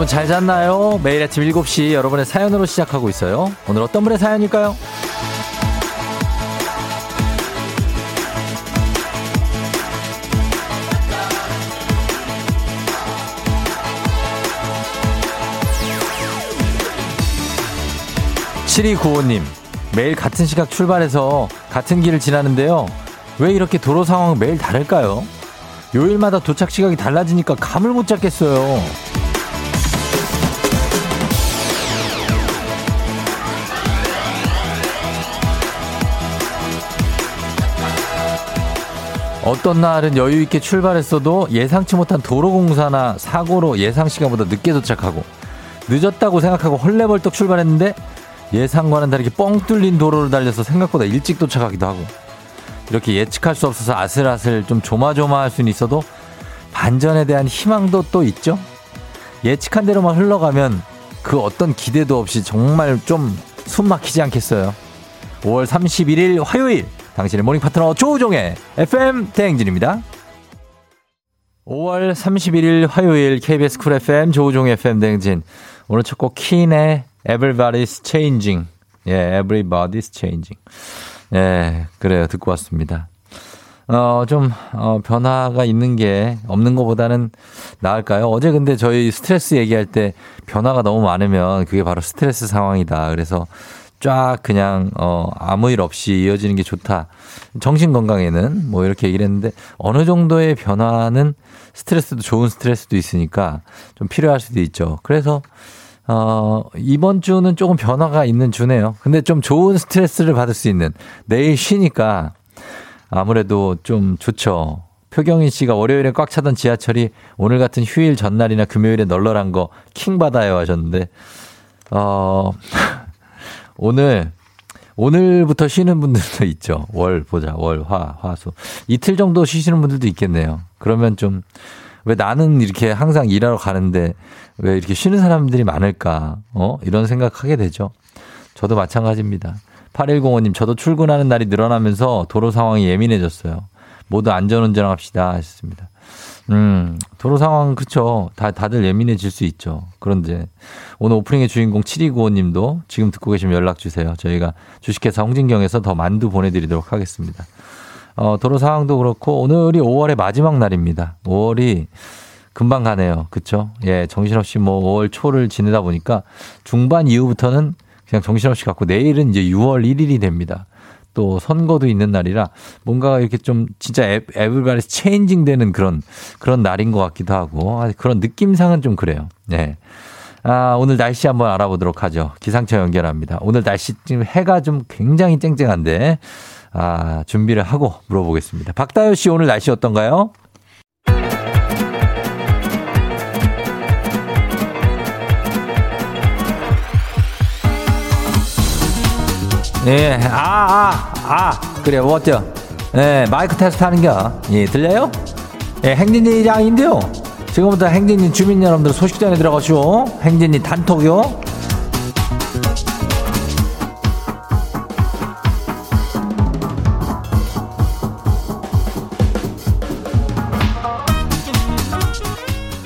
여러분 잘 잤나요? 매일 아침 7시 여러분의 사연으로 시작하고 있어요. 오늘 어떤 분의 사연일까요? 7295님, 매일 같은 시각 출발해서 같은 길을 지나는데요. 왜 이렇게 도로 상황 매일 다를까요? 요일마다 도착 시각이 달라지니까 감을 못 잡겠어요. 어떤 날은 여유 있게 출발했어도 예상치 못한 도로 공사나 사고로 예상 시간보다 늦게 도착하고 늦었다고 생각하고 헐레벌떡 출발했는데 예상과는 다르게 뻥 뚫린 도로를 달려서 생각보다 일찍 도착하기도 하고 이렇게 예측할 수 없어서 아슬아슬 좀 조마조마할 수는 있어도 반전에 대한 희망도 또 있죠. 예측한 대로만 흘러가면 그 어떤 기대도 없이 정말 좀 숨 막히지 않겠어요. 5월 31일 화요일 당신의 모닝 파트너 조우종의 FM 대행진입니다. 5월 31일 화요일 KBS 쿨 FM 조우종의 FM 대행진 오늘 첫곡 Keane의 Everybody's Changing 예, Everybody's Changing 예, 그래요. 듣고 왔습니다. 어, 좀, 어, 변화가 있는 게 없는 것보다는 나을까요? 어제 근데 저희 스트레스 얘기할 때 변화가 너무 많으면 그게 바로 스트레스 상황이다. 그래서 쫙 그냥, 어, 아무 일 없이 이어지는 게 좋다. 정신 건강에는 뭐 이렇게 얘기를 했는데 어느 정도의 변화는 스트레스도 좋은 스트레스도 있으니까 좀 필요할 수도 있죠. 그래서 어, 이번 주는 조금 변화가 있는 주네요. 근데 좀 좋은 스트레스를 받을 수 있는 내일 쉬니까 아무래도 좀 좋죠. 표경인 씨가 월요일에 꽉 차던 지하철이 오늘 같은 휴일 전날이나 금요일에 널널한 거 킹 받아요 하셨는데, 어, 오늘, 오늘부터 쉬는 분들도 있죠. 월 보자. 월, 화, 화 수. 이틀 정도 쉬시는 분들도 있겠네요. 그러면 좀, 왜 나는 이렇게 항상 일하러 가는데 왜 이렇게 쉬는 사람들이 많을까? 어? 이런 생각하게 되죠. 저도 마찬가지입니다. 8105님, 저도 출근하는 날이 늘어나면서 도로 상황이 예민해졌어요. 모두 안전운전 합시다. 하셨습니다. 음, 도로 상황, 그쵸. 다, 다들 예민해질 수 있죠. 그런데 오늘 오프닝의 주인공 7295님도 지금 듣고 계시면 연락 주세요. 저희가 주식회사 홍진경에서 더 만두 보내드리도록 하겠습니다. 어, 도로 상황도 그렇고 오늘이 5월의 마지막 날입니다. 5월이 금방 가네요. 그쵸? 예, 정신없이 뭐 5월 초를 지내다 보니까 중반 이후부터는 그냥 정신없이 갖고 내일은 이제 6월 1일이 됩니다. 또 선거도 있는 날이라 뭔가 이렇게 좀 진짜 에브리바디 체인징 되는 그런 그런 날인 것 같기도 하고 아, 그런 느낌상은 좀 그래요. 네. 아, 오늘 날씨 한번 알아보도록 하죠. 기상청 연결합니다. 오늘 날씨 지금 해가 좀 굉장히 쨍쨍한데 아, 준비를 하고 물어보겠습니다. 박다효 씨 오늘 날씨 어떤가요? 예, 아, 아, 아, 그래, 뭐 어쩌? 예, 마이크 테스트 하는겨. 예, 들려요? 예, 행진이 장인데요. 지금부터 행진이 주민 여러분들 소식 전해 들어가시오. 행진이 단톡요.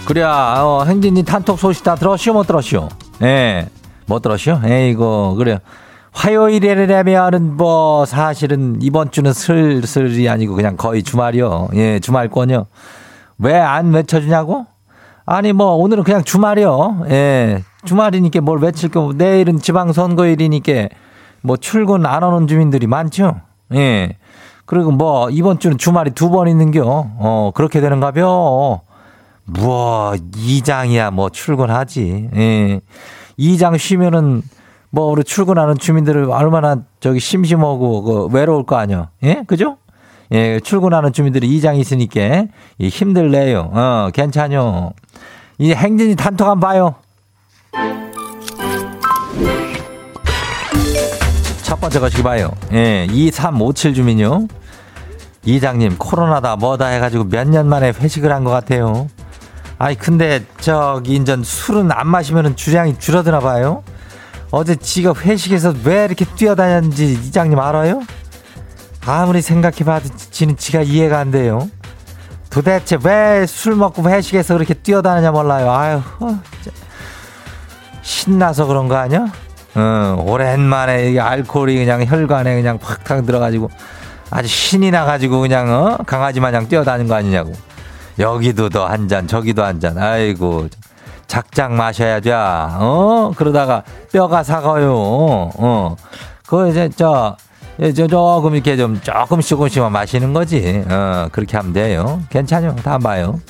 그래, 어, 행진이 단톡 소식 다 들었시오, 못 들었시오? 예, 못 들었시오? 에이고, 그래. 화요일이라면은 뭐 사실은 이번 주는 슬슬이 아니고 그냥 거의 주말이요. 예, 주말권이요. 왜 안 외쳐주냐고? 아니 뭐 오늘은 그냥 주말이요. 예, 주말이니까 뭘 외칠 거 내일은 지방선거일이니까 뭐 출근 안 하는 주민들이 많죠. 예. 그리고 뭐 이번 주는 주말이 두 번 있는겨. 어 그렇게 되는가벼. 뭐 이장이야 뭐 출근하지. 예. 이장 쉬면은 뭐 우리 출근하는 주민들을 얼마나 저기 심심하고 그 외로울 거 아니야. 예? 그죠? 예, 출근하는 주민들이 이장이 있으니까 힘들래요. 어, 괜찮요. 이 행진이 단톡 한번 봐요. 첫 번째 것이 봐요. 예, 2357 주민요. 이장님, 코로나다 뭐다 해가지고 몇 년 만에 회식을 한 것 같아요. 아니, 근데 저기 인전 술은 안 마시면 주량이 줄어드나 봐요. 어제 지가 회식에서 왜 이렇게 뛰어다녔는지 이장님 알아요? 아무리 생각해봐도 지는 지가 이해가 안 돼요. 도대체 왜 술 먹고 회식에서 그렇게 뛰어다니냐 몰라요. 아유, 어, 신나서 그런 거 아니야? 어, 오랜만에 이 알코올이 그냥 혈관에 그냥 팍팍 들어가지고 아주 신이 나가지고 그냥 어? 강아지 마냥 뛰어다니는 거 아니냐고. 여기도 더 한 잔, 저기도 한 잔. 아이고. 작작 마셔야 돼. 어? 그러다가 뼈가 사가요. 어. 그거 이제 저, 저 조금 이렇게 좀 조금씩 조금씩만 마시는 거지. 어, 그렇게 하면 돼요. 괜찮요. 다 봐요.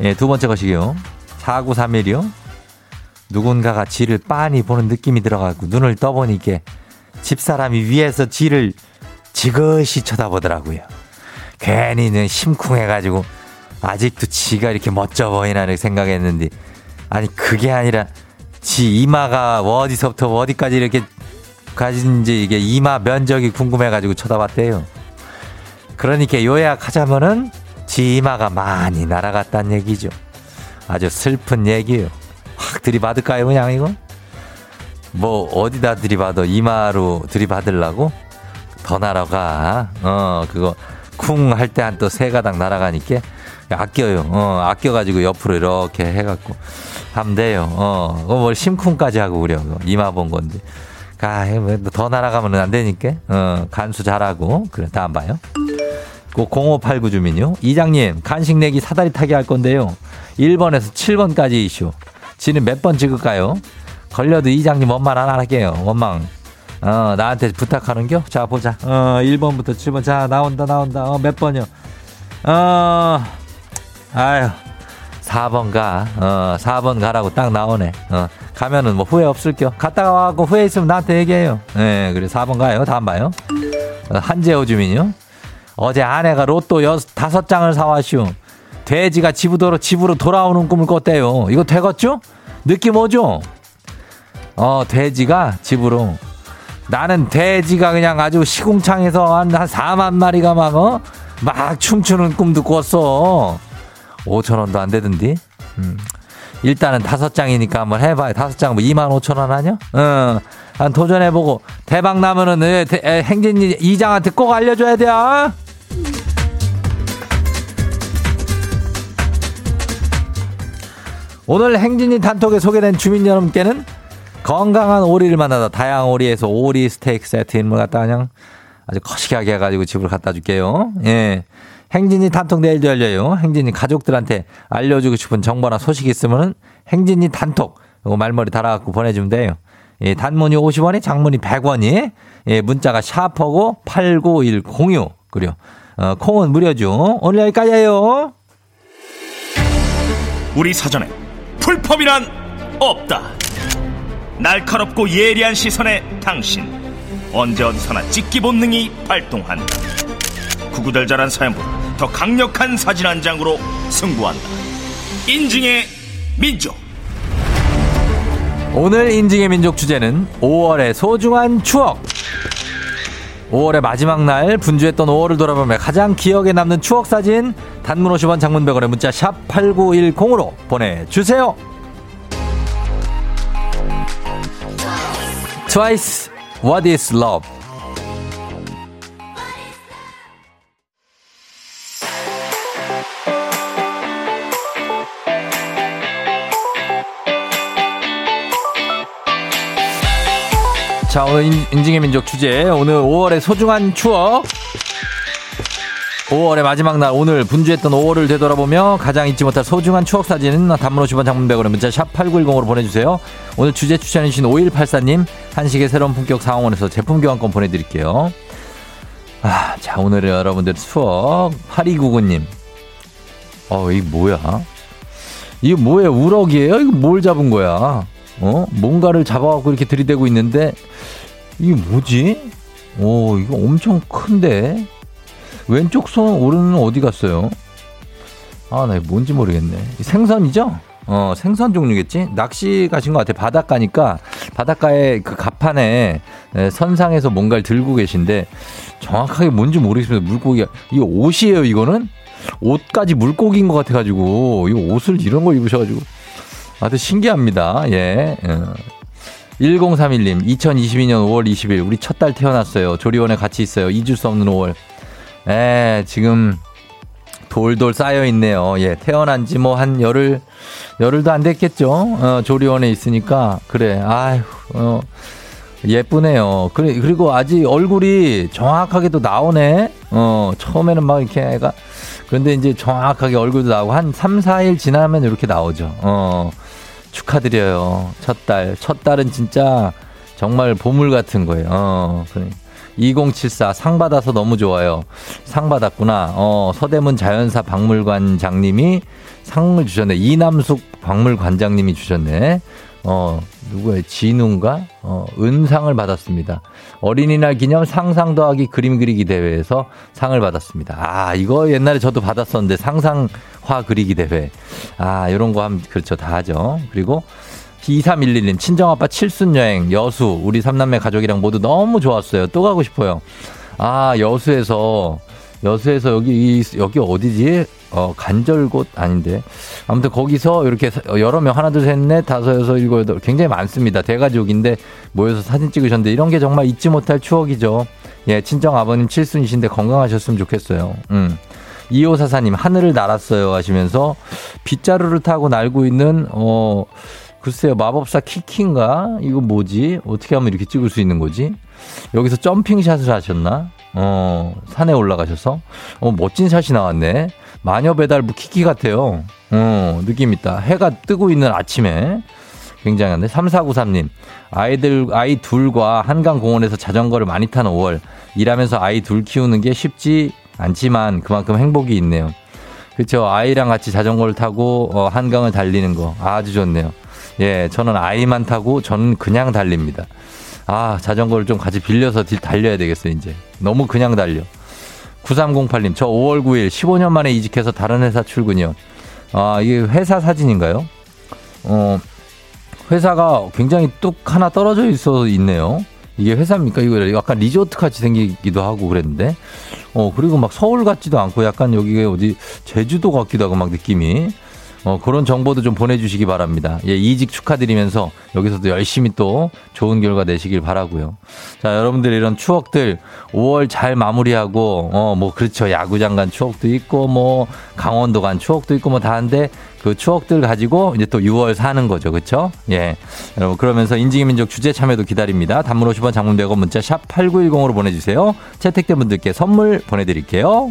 예, 두 번째 것이요. 4931이요. 누군가가 지를 빤히 보는 느낌이 들어가고 눈을 떠보니까 집사람이 위에서 지를 지그시 쳐다보더라고요. 괜히는 심쿵해가지고 아직도 지가 이렇게 멋져 보이나를 생각했는데 아니 그게 아니라 지 이마가 어디서부터 어디까지 이렇게 가진지 이게 이마 면적이 궁금해가지고 쳐다봤대요. 그러니까 요약하자면은 지 이마가 많이 날아갔다는 얘기죠. 아주 슬픈 얘기예요. 확 들이받을까요 그냥 이거? 뭐 어디다 들이받아 이마로 들이받으려고? 더 날아가. 어 그거 쿵 할 때 한 또 세 가닥 날아가니까 아껴요. 어, 아껴가지고 옆으로 이렇게 해갖고 하면 돼요. 어, 뭘 심쿵까지 하고 그래요. 이마 본 건데. 아, 뭐더 날아가면 안 되니까. 어, 간수 잘하고. 그래, 다음 봐요. 꼭0589 주민요. 이장님, 간식 내기 사다리 타기 할 건데요. 1번에서 7번까지 이슈. 지는 몇 번 찍을까요? 걸려도 이장님 원망 안 할게요. 원망. 어, 나한테 부탁하는 겨? 자, 보자. 어, 1번부터 7번. 자, 나온다, 나온다. 어, 몇 번이요? 어, 아유, 4번 가. 어, 4번 가라고 딱 나오네. 어, 가면은 뭐 후회 없을게요. 갔다가 와고 후회 있으면 나한테 얘기해요. 예, 네, 그래 4번 가요. 다음 봐요. 어, 한재호 주민요. 어제 아내가 로또 여 다섯 장을 사와시오. 돼지가 집으로 집으로 돌아오는 꿈을 꿨대요. 이거 되겠죠? 느낌 오죠? 어, 돼지가 집으로. 나는 돼지가 그냥 아주 시궁창에서 한, 한 4만 마리가 막, 어? 막 춤추는 꿈도 꿨어. 5천 원도 안 되던데. 음. 일단은 다섯 장이니까 한번 해봐요. 다섯 장뭐 2만 5천 원 하냐? 어. 한 도전해보고 대박 나면은 에, 에, 행진이 이장한테 꼭 알려줘야 돼. 아? 오늘 행진이 단톡에 소개된 주민 여러분께는 건강한 오리를 만나다 다양한 오리에서 오리 스테이크 세트 인물 갖다 그냥 아주 거시기하게 해가지고 집으로 갖다 줄게요. 예. 행진이 단톡 내일도 열려요. 행진이 가족들한테 알려주고 싶은 정보나 소식 있으면은 행진이 단톡 이거 말머리 달아갖고 보내주면 돼요. 예, 단문이 50원이 장문이 100원이 예, 문자가 샤퍼고 89106 그래요. 어, 콩은 무료죠. 오늘 여기까지예요. 우리 사전에 풀펌이란 없다. 날카롭고 예리한 시선에 당신 언제 어디서나 찍기 본능이 발동한다. 구구절절한 사연보다 더 강력한 사진 한 장으로 승부한다. 인증의 민족. 오늘 인증의 민족 주제는 5월의 소중한 추억. 5월의 마지막 날 분주했던 5월을 돌아보며 가장 기억에 남는 추억 사진 단문 50원 장문 100원의 문자 샵 8910으로 보내주세요. 트와이스 What is love? 자, 오늘 인증의 민족 주제. 오늘 5월의 소중한 추억. 5월의 마지막 날 오늘 분주했던 5월을 되돌아보며 가장 잊지 못할 소중한 추억 사진은 단문 50원 장문 100원에 문자 샵 8910으로 보내주세요. 오늘 주제 추천해주신 5184님 한식의 새로운 품격 상황원에서 제품 교환권 보내드릴게요. 아, 자 오늘 여러분들 추억 8299님 어, 이게 뭐야? 이게 뭐예요? 우럭이에요? 이거 뭘 잡은 거야? 어? 뭔가를 잡아갖고 이렇게 들이대고 있는데 이게 뭐지? 오, 이거 엄청 큰데? 왼쪽 손 오른은 어디 갔어요? 아, 나 뭔지 모르겠네. 생선이죠? 어, 생선 종류겠지? 낚시 가신 것 같아. 바닷가니까 바닷가에 그 갑판에 선상에서 뭔가를 들고 계신데 정확하게 뭔지 모르겠습니다. 물고기가. 이거 옷이에요, 이거는? 옷까지 물고기인 것 같아가지고, 이 옷을 이런 거 입으셔가지고. 아주 신기합니다. 예. 1031님, 2022년 5월 20일, 우리 첫 딸 태어났어요. 조리원에 같이 있어요. 잊을 수 없는 5월. 에, 지금 돌돌 쌓여 있네요. 예, 태어난 지 뭐 한 열흘, 열흘도 안 됐겠죠? 어, 조리원에 있으니까. 그래, 아휴, 어, 예쁘네요. 그래, 그리고 아직 얼굴이 정확하게도 나오네? 어, 처음에는 막 이렇게 애가, 그런데 이제 정확하게 얼굴도 나오고 한 3, 4일 지나면 이렇게 나오죠. 어, 축하드려요. 첫 딸. 첫 딸은 진짜 정말 보물 같은 거예요. 어, 그래. 2074 상 받아서 너무 좋아요. 상 받았구나. 어, 서대문 자연사 박물관장님이 상을 주셨네. 이남숙 박물관장님이 주셨네. 어, 누구의 진웅가? 어, 은상을 받았습니다. 어린이날 기념 상상 더하기 그림 그리기 대회에서 상을 받았습니다. 아, 이거 옛날에 저도 받았었는데 상상화 그리기 대회. 아, 요런 거 하면 그렇죠. 다 하죠. 그리고 2311님, 친정아빠 칠순 여행, 여수, 우리 삼남매 가족이랑 모두 너무 좋았어요. 또 가고 싶어요. 아, 여수에서, 여수에서 여기, 여기 어디지? 어, 간절곶 아닌데. 아무튼 거기서 이렇게 여러 명, 하나, 둘, 셋, 넷, 다섯, 여섯, 일곱, 여덟, 굉장히 많습니다. 대가족인데 모여서 사진 찍으셨는데 이런 게 정말 잊지 못할 추억이죠. 예, 친정 아버님 칠순이신데 건강하셨으면 좋겠어요. 음. 이호사사님, 하늘을 날았어요 하시면서 빗자루를 타고 날고 있는, 어, 글쎄요, 마법사 키키인가? 이거 뭐지? 어떻게 하면 이렇게 찍을 수 있는 거지? 여기서 점핑 샷을 하셨나? 어, 산에 올라가셔서? 어, 멋진 샷이 나왔네. 마녀 배달부 키키 같아요. 어, 느낌 있다. 해가 뜨고 있는 아침에. 굉장한데. 3493님. 아이들, 아이 둘과 한강공원에서 자전거를 많이 타는 5월. 일하면서 아이 둘 키우는 게 쉽지 않지만 그만큼 행복이 있네요. 그쵸. 아이랑 같이 자전거를 타고, 어, 한강을 달리는 거. 아주 좋네요. 예, 저는 아이만 타고 저는 그냥 달립니다. 아, 자전거를 좀 같이 빌려서 달려야 되겠어요, 이제. 너무 그냥 달려. 9308님, 저 5월 9일 15년 만에 이직해서 다른 회사 출근이요. 아, 이게 회사 사진인가요? 어, 회사가 굉장히 뚝 하나 떨어져 있어 있네요. 이게 회사입니까? 이거 약간 리조트 같이 생기기도 하고 그랬는데. 어, 그리고 막 서울 같지도 않고 약간 여기가 어디 제주도 같기도 하고 막 느낌이. 어, 그런 정보도 좀 보내주시기 바랍니다. 예, 이직 축하드리면서 여기서도 열심히 또 좋은 결과 내시길 바라고요. 자, 여러분들 이런 추억들 5월 잘 마무리하고 어, 뭐 그렇죠. 야구장 간 추억도 있고 뭐 강원도 간 추억도 있고 뭐 다한데 그 추억들 가지고 이제 또 6월 사는 거죠. 그렇죠? 예. 여러분 그러면서 인증의 민족 주제 참여도 기다립니다. 단문 50원 장문 100원 문자 샵 8910으로 보내 주세요. 채택된 분들께 선물 보내 드릴게요.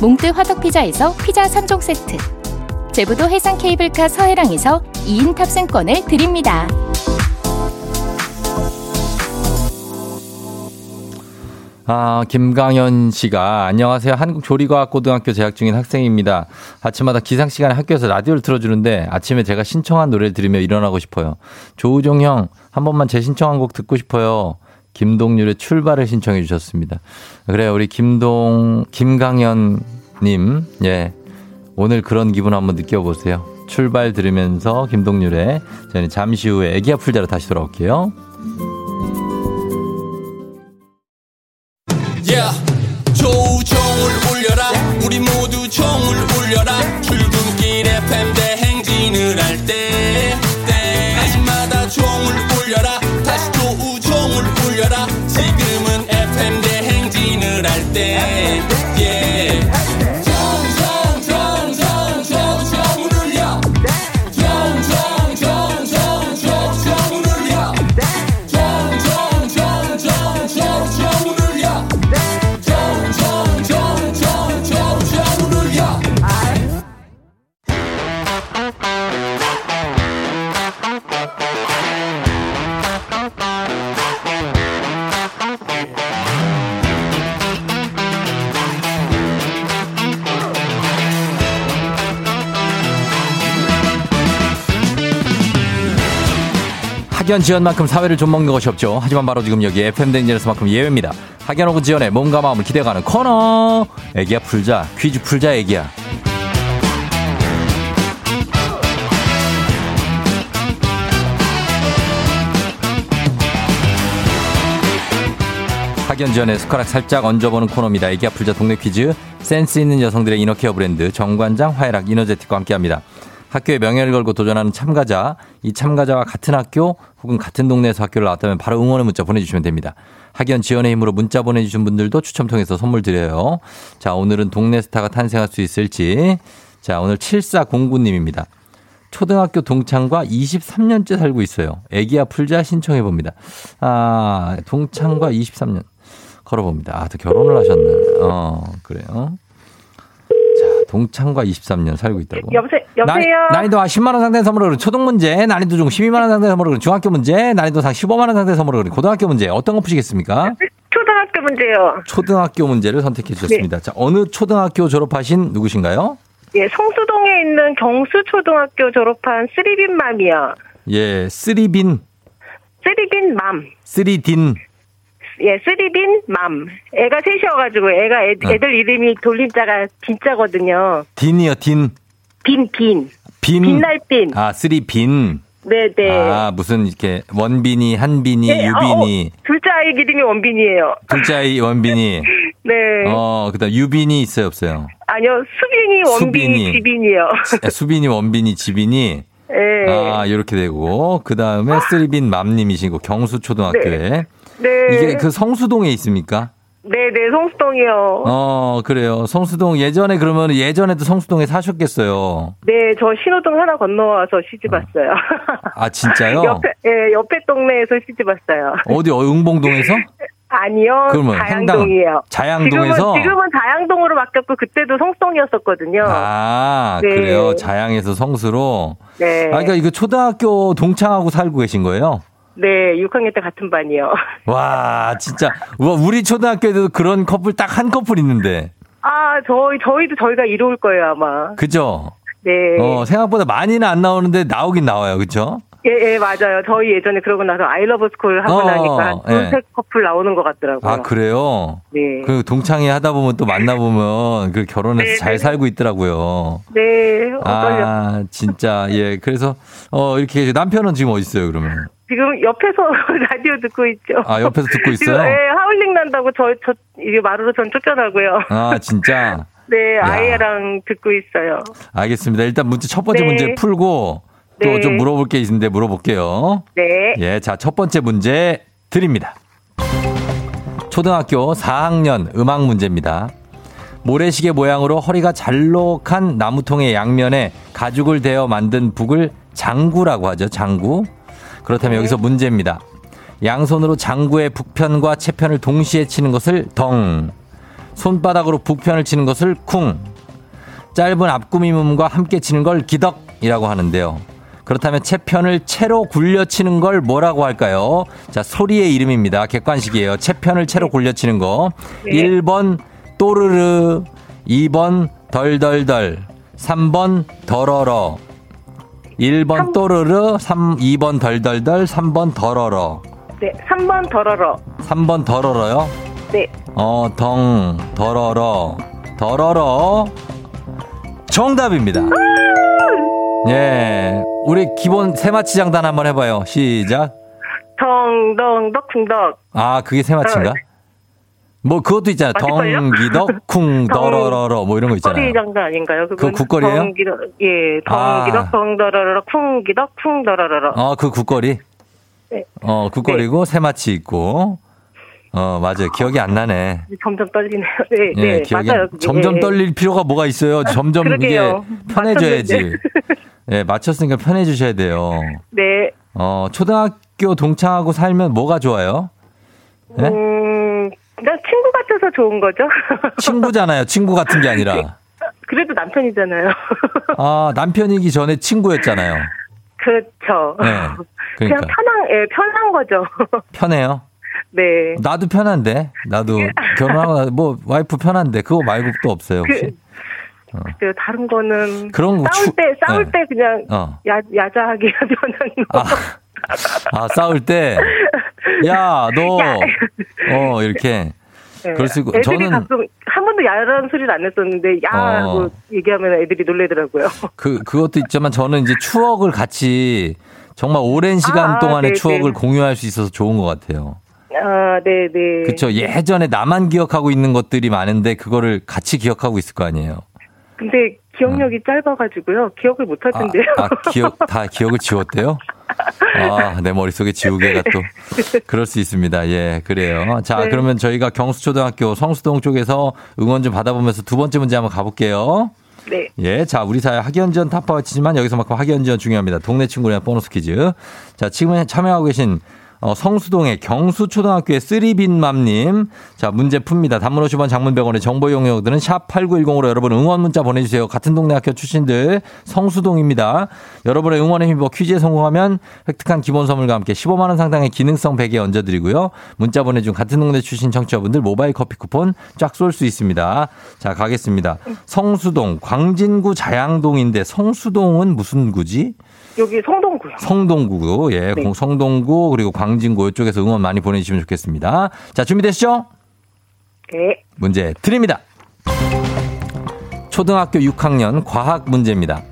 몽뜨 화덕피자에서 피자 3종 세트 제부도 해상 케이블카 서해랑에서 2인 탑승권을 드립니다. 아, 김강현 씨가 안녕하세요. 한국조리과학고등학교 재학 중인 학생입니다. 아침마다 기상 시간에 학교에서 라디오를 틀어주는데 아침에 제가 신청한 노래를 들으며 일어나고 싶어요. 조우종 형, 한 번만 제 신청한 곡 듣고 싶어요. 김동률의 출발을 신청해 주셨습니다. 그래요. 우리 김동, 김강현 님, 예. 오늘 그런 기분 한번 느껴보세요. 출발 들으면서 김동률의 저는 잠시 후에 애기 아플 자로 다시 돌아올게요. Yeah. 조종을 울려라 우리 모두 종을 울려라 출근길 FM 대 학연 지연만큼 사회를 좀 먹는 것이 없죠. 하지만 바로 지금 여기 FM 댕진에서만큼 예외입니다. 학연 혹은 지연의 몸과 마음을 기대가는 코너. 애기야 풀자. 퀴즈 풀자 애기야. 학연 지연의 숟가락 살짝 얹어보는 코너입니다. 애기야 풀자 동네 퀴즈. 센스 있는 여성들의 이너케어 브랜드 정관장 화해락 이너제틱과 함께합니다. 학교의 명예를 걸고 도전하는 참가자, 이 참가자와 같은 학교 혹은 같은 동네에서 학교를 나왔다면 바로 응원의 문자 보내주시면 됩니다. 학연 지원의 힘으로 문자 보내주신 분들도 추첨 통해서 선물 드려요. 자, 오늘은 동네 스타가 탄생할 수 있을지. 자, 오늘 7409님입니다. 초등학교 동창과 23년째 살고 있어요. 애기야 풀자 신청해 봅니다. 아, 동창과 23년. 걸어 봅니다. 아, 또 결혼을 하셨네. 어, 그래요. 동창과 23년 살고 있다고. 여보세, 여보세요? 나, 이도 10만 원 상당 선물을 초등 문제, 난이도 중 12만 원 상당 선물을 중학교 문제, 난이도 상 15만 원 상당 선물을 고등학교 문제 어떤 거 푸시겠습니까? 초등학교 문제요. 초등학교 문제를 선택해 주셨습니다. 네. 자, 어느 초등학교 졸업하신 누구신가요? 예, 성수동에 있는 경수초등학교 졸업한 three빈 mom이요. 예, three빈. three빈 mom. three딘. 예, three빈 mom. 애가 셋이어가지고 애가 애, 어. 애들 이름이 돌림자가 빈자거든요. 딘이요, 딘. 빈, 빈. 빈. 빛날빈. 아, three빈. 네네. 아, 무슨 이렇게 원빈이, 한빈이, 네, 유빈이. 어, 어, 둘째 아이 이름이 원빈이에요. 둘째 아이 원빈이. 네. 어, 그다음 유빈이 있어요, 없어요? 아니요, 수빈이, 원빈이, 수빈이. 지빈이요. 수빈이, 원빈이, 지빈이. 네. 아, 이렇게 되고 그 다음에 three빈 mom님이시고 경수초등학교에. 네. 네. 이게 그 성수동에 있습니까? 네, 네, 성수동이요. 어, 그래요. 성수동 예전에 그러면 예전에도 성수동에 사셨겠어요. 네, 저 신호등 하나 건너와서 시집 왔어요. 아, 진짜요? 옆에, 예, 옆에 동네에서 시집 왔어요. 어디, 응봉동에서? 아니요. 그러면 자양동이에요. 자양동에서? 지금은, 지금은 자양동으로 바뀌었고 그때도 성수동이었었거든요. 아, 네. 그래요. 자양에서 성수로? 네. 아, 그러니까 이거 초등학교 동창하고 살고 계신 거예요? 네, 6학년 때 같은 반이요. 와, 진짜. 우리 초등학교에도 그런 커플 딱 한 커플 있는데. 아, 저희, 저희도 저희가 1호일 거예요, 아마. 그죠? 네. 어, 생각보다 많이는 안 나오는데 나오긴 나와요, 그죠? 예, 예, 맞아요. 저희 예전에 그러고 나서 아이러브 스쿨 하고 어, 나니까 두세 예. 커플 나오는 것 같더라고요. 아, 그래요? 네. 그 동창회 하다 보면 또 만나보면 그 결혼해서 네, 잘 네. 살고 있더라고요. 네. 아, 진짜, 예. 그래서, 어, 이렇게 남편은 지금 어디 있어요, 그러면? 지금 옆에서 라디오 듣고 있죠. 아, 옆에서 듣고 있어요? 네, 하울링 난다고 저, 저, 이게 마루로 전 쫓겨나고요. 아, 진짜? 네, 야. 아이랑 듣고 있어요. 알겠습니다. 일단 문제, 첫 번째 네. 문제 풀고 또좀 네. 물어볼 게 있는데 물어볼게요. 네. 예, 자, 첫 번째 문제 드립니다. 초등학교 4학년 음악 문제입니다. 모래시계 모양으로 허리가 잘록한 나무통의 양면에 가죽을 대어 만든 북을 장구라고 하죠. 장구. 그렇다면 네. 여기서 문제입니다. 양손으로 장구의 북편과 채편을 동시에 치는 것을 덩. 손바닥으로 북편을 치는 것을 쿵. 짧은 앞구미음과 함께 치는 걸 기덕이라고 하는데요. 그렇다면 채편을 채로 굴려 치는 걸 뭐라고 할까요? 자, 소리의 이름입니다. 객관식이에요. 채편을 채로 굴려 치는 거. 네. 1번 또르르, 2번 덜덜덜, 3번 덜어러. 1번 삼- 또르르, 3, 2번 덜덜덜, 3번 덜어러. 네, 3번 덜어러. 3번 덜어러요? 네. 어, 덩, 덜어러, 덜어러. 정답입니다. 예. 우리 기본 세마치 장단 한번 해봐요. 시작. 덩 덩 덕 쿵덕. 아, 그게 세마치인가? 뭐, 그것도 있잖아요. 맞을걸요? 덩기덕, 쿵, 덜어러러, 뭐 이런 거 있잖아요. 국거리 장단 아닌가요? 그거 국거리예요? 덩기덕, 예, 아. 덩기덕 덩더러러 쿵기덕 쿵더러러. 어, 그 국거리? 네. 어, 국거리고 세마치 있고. 어, 맞아요. 기억이 안 나네. 점점 떨리네요. 네, 예, 네, 기억이 맞아요. 점점 예. 떨릴 필요가 뭐가 있어요. 점점 그러게요. 이게 편해져야지. 예, 맞췄으니까 편해주셔야 돼요. 네. 어, 초등학교 동창하고 살면 뭐가 좋아요? 네? 음, 그냥 친구 같아서 좋은 거죠. 친구잖아요. 친구 같은 게 아니라. 그래도 남편이잖아요. 아, 남편이기 전에 친구였잖아요. 그렇죠. 네, 그냥 그러니까. 편한, 예, 편한 거죠. 편해요. 네. 나도 편한데. 나도 결혼하고 뭐 와이프 편한데 그거 말고 또 없어요, 혹시? 글쎄요, 다른 거는. 그런 거 싸울 추- 때, 싸울 네. 때 그냥 어. 야, 야자하게 편한 거. 아, 아, 싸울 때 야, 너 어, 이렇게 네. 그럴 수 있고, 애들이 저는- 가끔 한 번도 야라는 소리를 안 했었는데 야 하고 어. 얘기하면 애들이 놀래더라고요. 그 그것도 있지만 저는 이제 추억을 같이 정말 오랜 시간 아, 동안의 네, 추억을 네. 공유할 수 있어서 좋은 것 같아요. 아, 네, 네. 그렇죠. 예전에 나만 기억하고 있는 것들이 많은데 그거를 같이 기억하고 있을 거 아니에요. 근데 기억력이 짧아가지고요. 기억을 못 아, 하던데요. 아, 기억 다 기억을 지웠대요? 아, 내 머릿속에 지우개가 또 그럴 수 있습니다. 예, 그래요. 자, 네. 그러면 저희가 경수초등학교 성수동 쪽에서 응원 좀 받아보면서 두 번째 문제 한번 가볼게요. 네. 예, 자, 우리 사회 학연지원 타파치지만 여기서만큼 학연지원 중요합니다. 동네 친구랑 보너스 퀴즈. 자, 지금 참여하고 계신 어, 성수동의 경수초등학교의 쓰리빈맘님. 자, 문제 풉니다. 단문 50원 장문 100원의 정보 이용료들은 샵8910으로 여러분 응원 문자 보내주세요. 같은 동네 학교 출신들 성수동입니다. 여러분의 응원에 힘입어 퀴즈에 성공하면 획득한 기본 선물과 함께 15만원 상당의 기능성 베개 얹어드리고요. 문자 보내준 같은 동네 출신 청취자분들 모바일 커피 쿠폰 쫙 쏠 수 있습니다. 자, 가겠습니다. 성수동, 광진구 자양동인데 성수동은 무슨 구지? 여기 성동구요. 성동구, 예, 네. 공- 성동구, 그리고 광진구 이쪽에서 응원 많이 보내주시면 좋겠습니다. 자, 준비되시죠? 네. 문제 드립니다. 초등학교 6학년 과학 문제입니다.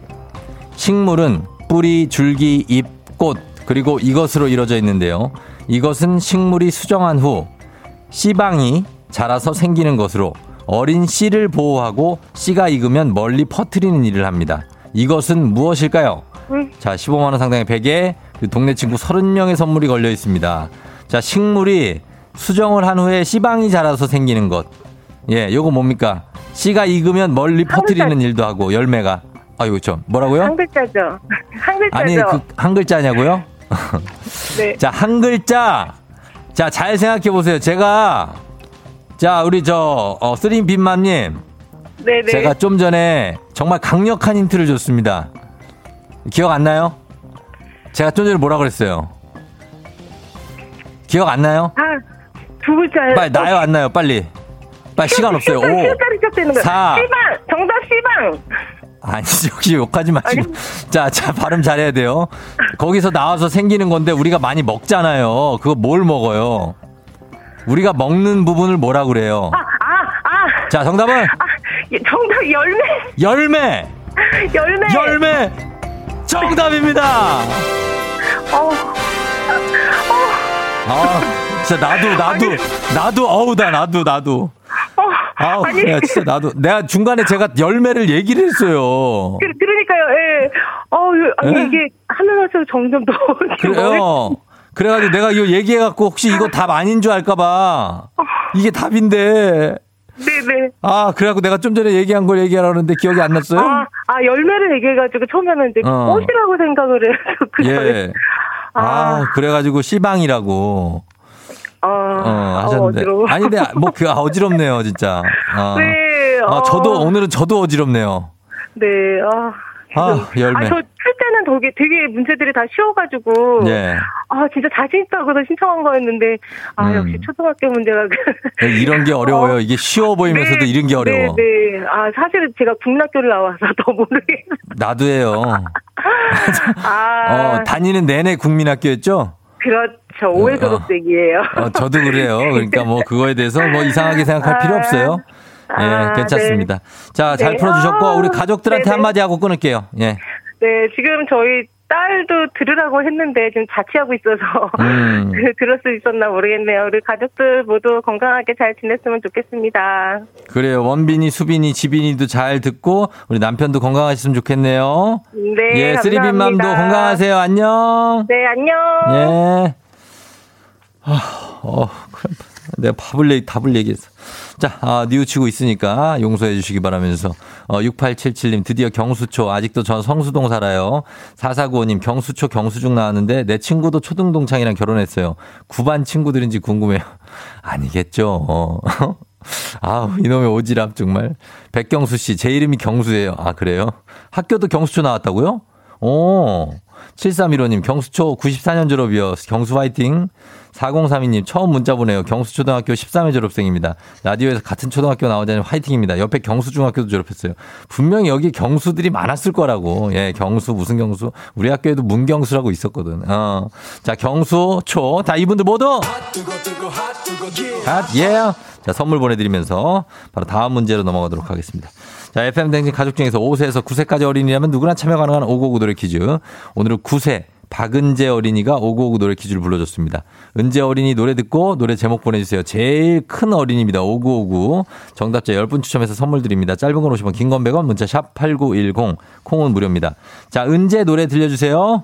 식물은 뿌리, 줄기, 잎, 꽃, 그리고 이것으로 이루어져 있는데요. 이것은 식물이 수정한 후 씨방이 자라서 생기는 것으로 어린 씨를 보호하고 씨가 익으면 멀리 퍼뜨리는 일을 합니다. 이것은 무엇일까요? 음. 자, 15만원 상당의 베개, 동네 친구 30명의 선물이 걸려 있습니다. 자, 식물이 수정을 한 후에 씨방이 자라서 생기는 것. 예, 요거 뭡니까? 씨가 익으면 멀리 퍼뜨리는 일도 하고, 열매가. 아유, 저, 뭐라고요? 한 글자죠. 한 글자죠. 아니, 그, 한 글자냐고요? 네. 자, 한 글자. 자, 잘 생각해 보세요. 제가, 자, 우리 저, 어, 쓰림 빈맘님. 네, 네. 제가 좀 전에 정말 강력한 힌트를 줬습니다. 기억 안 나요? 제가 좀 전에 뭐라 그랬어요? 기억 안 나요? 아, 두 글자. 빨리 나요 안 나요? 빨리. 빨리 시간 없어요. 5. 시간짜리 시작되는 거예요. 사. 시방. 정답 시방. 아니, 혹시 욕하지 마시고. 자, 자, 발음 잘해야 돼요. 거기서 나와서 생기는 건데 우리가 많이 먹잖아요. 그거 뭘 먹어요? 우리가 먹는 부분을 뭐라 그래요? 아, 아, 아. 자, 정답은 아, 예, 정답 열매. 열매! 열매. 열매! 정답입니다! 어, 아, 진짜 나도, 나도, 나도, 어우다, 나도, 나도. 어. 아우, 아니. 내가 진짜 나도. 내가 중간에 제가 열매를 얘기를 했어요. 그, 그러니까요, 예. 어, 아니, 예? 이게 할수록 점점 더. 그래요. 그래가지고 내가 이거 얘기해갖고 혹시 이거 답 아닌 줄 알까봐. 이게 답인데. 네네. 아, 그래갖고 내가 좀 전에 얘기한 걸 얘기하라는데 기억이 안 났어요? 아, 아, 열매를 얘기해가지고 처음에는 이제 어. 꽃이라고 생각을 해서. 그 예. 아, 아. 그래가지고 씨방이라고. 아, 어, 아, 하셨는데. 어지러워. 아니, 근데 뭐, 그, 아, 어지럽네요, 진짜. 아. 네. 아, 어, 저도, 오늘은 저도 어지럽네요. 네, 아. 아, 열매. 아, 저 칠 때는 되게, 되게 문제들이 다 쉬워가지고. 네. 아, 진짜 자신 있다고서 신청한 거였는데, 아, 음. 역시 초등학교 문제가. 그- 이런 게 어려워요. 이게 쉬워 보이면서도 네, 이런 게 어려워. 네, 네. 아, 사실은 제가 국락교를 나와서 더 모르겠어요. 나도예요. 아, 어, 다니는 내내 국민학교였죠? 그렇죠. 오해 어, 졸업생이에요. 어, 저도 그래요. 그러니까 뭐 그거에 대해서 뭐 이상하게 생각할 필요 아, 없어요. 예, 아, 괜찮습니다. 자, 잘 네. 풀어주셨고, 우리 아, 가족들한테 네네. 한마디 하고 끊을게요. 예. 네, 지금 저희 딸도 들으라고 했는데 지금 자취하고 있어서 음. 들을 수 있었나 모르겠네요. 우리 가족들 모두 건강하게 잘 지냈으면 좋겠습니다. 그래요. 원빈이, 수빈이, 지빈이도 잘 듣고, 우리 남편도 건강하셨으면 좋겠네요. 네, 예. 쓰리빈맘도 건강하세요. 안녕. 네, 안녕. 예. 아, 어, 그래. 내가 밥을 얘기, 답을 얘기했어. 자, 아, 뉘우치고 있으니까 용서해 주시기 바라면서, 어, 6877님, 드디어 경수초, 아직도 전 성수동 살아요. 4495님, 경수초 경수중 나왔는데, 내 친구도 초등 동창이랑 결혼했어요. 9반 친구들인지 궁금해요. 아니겠죠. 어. 아우, 이놈의 오지랖, 정말. 백경수 씨, 제 이름이 경수예요. 아, 그래요? 학교도 경수초 나왔다고요? 오. 7315님, 경수초 94년 졸업이요. 경수 화이팅. 4032님, 처음 문자 보내요. 경수초등학교 13회 졸업생입니다. 라디오에서 같은 초등학교 나오자니 화이팅입니다. 옆에 경수중학교도 졸업했어요. 분명히 여기 경수들이 많았을 거라고. 예, 경수, 무슨 경수? 우리 학교에도 문경수라고 있었거든. 어. 자, 경수초. 자, 이분들 모두! 핫, 예. 자, 선물 보내 드리면서 바로 다음 문제로 넘어가도록 하겠습니다. 자, FM 댕진 가족 중에서 5세에서 9세까지 어린이라면 누구나 참여 가능한 5959 노래 퀴즈. 오늘은 9세 박은재 어린이가 5959 노래 퀴즈를 불러줬습니다. 은재 어린이 노래 듣고 노래 제목 보내주세요. 제일 큰 어린이입니다. 5959. 정답자 10분 추첨해서 선물 드립니다. 짧은 건 50원, 긴 건 100원, 문자 샵 8910. 콩은 무료입니다. 자, 은재 노래 들려주세요.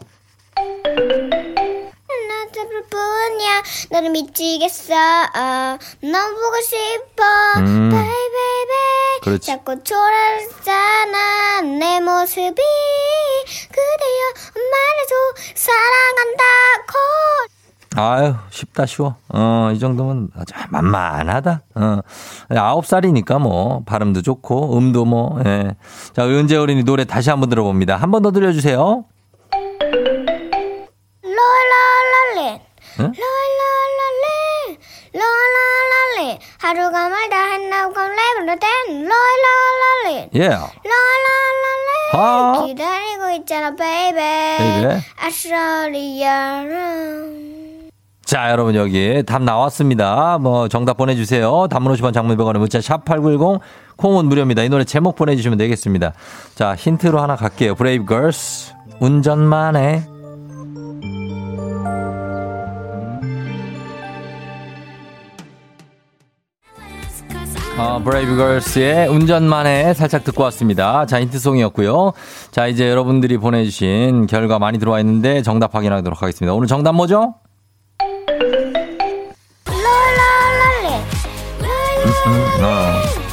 뿐이야 너를 미치겠어 어, 너무 보고 싶어 음. 베이베이베 그렇지. 자꾸 초라하잖아 내 모습이 그대여 말해줘 사랑한다고 아유, 쉽다, 쉬워. 어, 이 정도면 아주 만만하다. 어, 아홉 살이니까 뭐, 발음도 좋고, 음도 뭐, 예. 자, 은재 어린이 노래 다시 한번 들어봅니다. 한 번 더 들려주세요. 롤롤롤리 응? 롤롤롤리 롤롤롤리 하루가 멀다 한나고 레벨로 된 롤롤롤리 예. 롤롤롤리 아. 기다리고 있잖아 babe. Just only you 자, 여러분 여기 답 나왔습니다. 뭐 정답 보내주세요. 단문 50원 장문 100원에 문자 샵 8910 콩은 무료입니다. 이 노래 제목 보내주시면 되겠습니다. 자, 힌트로 하나 갈게요. 브레이브 걸스 운전만 해. 어, 브레이브 걸스의 운전만 해 살짝 듣고 왔습니다. 자, 힌트송이었고요. 자, 이제 여러분들이 보내주신 결과 많이 들어와 있는데 정답 확인하도록 하겠습니다. 오늘 정답 뭐죠? 롤롤롤리 어.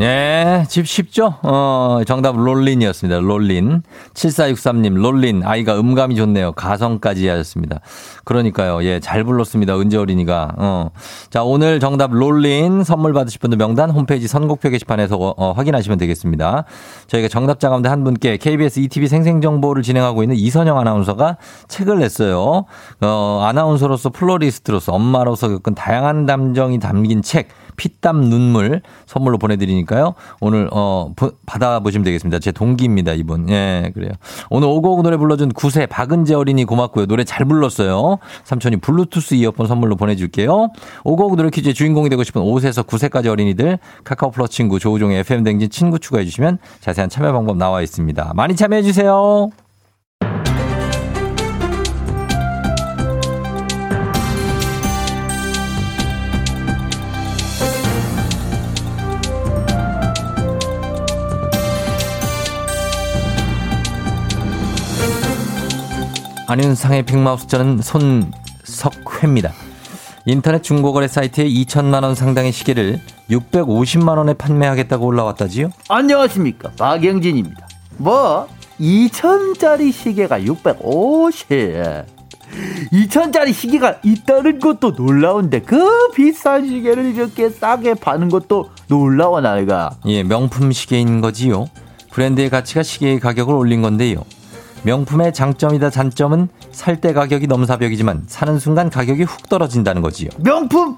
예, 집 쉽죠? 어, 정답 롤린이었습니다. 롤린. 7463님, 롤린. 아이가 음감이 좋네요. 가성까지 하셨습니다. 그러니까요. 예, 잘 불렀습니다. 은재 어린이가. 어. 자, 오늘 정답 롤린 선물 받으실 분들 명단 홈페이지 선곡표 게시판에서 어, 어, 확인하시면 되겠습니다. 저희가 정답자 가운데 한 분께 KBS ETV 생생정보를 진행하고 있는 이선영 아나운서가 책을 냈어요. 어, 아나운서로서 플로리스트로서 엄마로서 겪은 다양한 감정이 담긴 책. 피땀 눈물 선물로 보내드리니까요. 오늘 어 보- 받아보시면 되겠습니다. 제 동기입니다 이분. 예 그래요. 오늘 오고오고 노래 불러준 9세 박은재 어린이 고맙고요. 노래 잘 불렀어요. 삼촌이 블루투스 이어폰 선물로 보내줄게요. 오고오고 노래 퀴즈의 주인공이 되고 싶은 5세에서 9세까지 어린이들 카카오 플러스 친구 조우종의 FM 댕진 친구 추가해 주시면 자세한 참여 방법 나와 있습니다. 많이 참여해 주세요. 안윤상의 빅마우스 저는 손석회입니다. 인터넷 중고거래 사이트에 2천만 원 상당의 시계를 650만 원에 판매하겠다고 올라왔다지요? 안녕하십니까 박영진입니다. 뭐 2천짜리 시계가 650. 2천짜리 시계가 있다는 것도 놀라운데 그 비싼 시계를 이렇게 싸게 파는 것도 놀라워 나이가. 예, 명품 시계인 거지요. 브랜드의 가치가 시계의 가격을 올린 건데요. 명품의 장점이다 단점은 살 때 가격이 넘사벽이지만 사는 순간 가격이 훅 떨어진다는 거지요. 명품?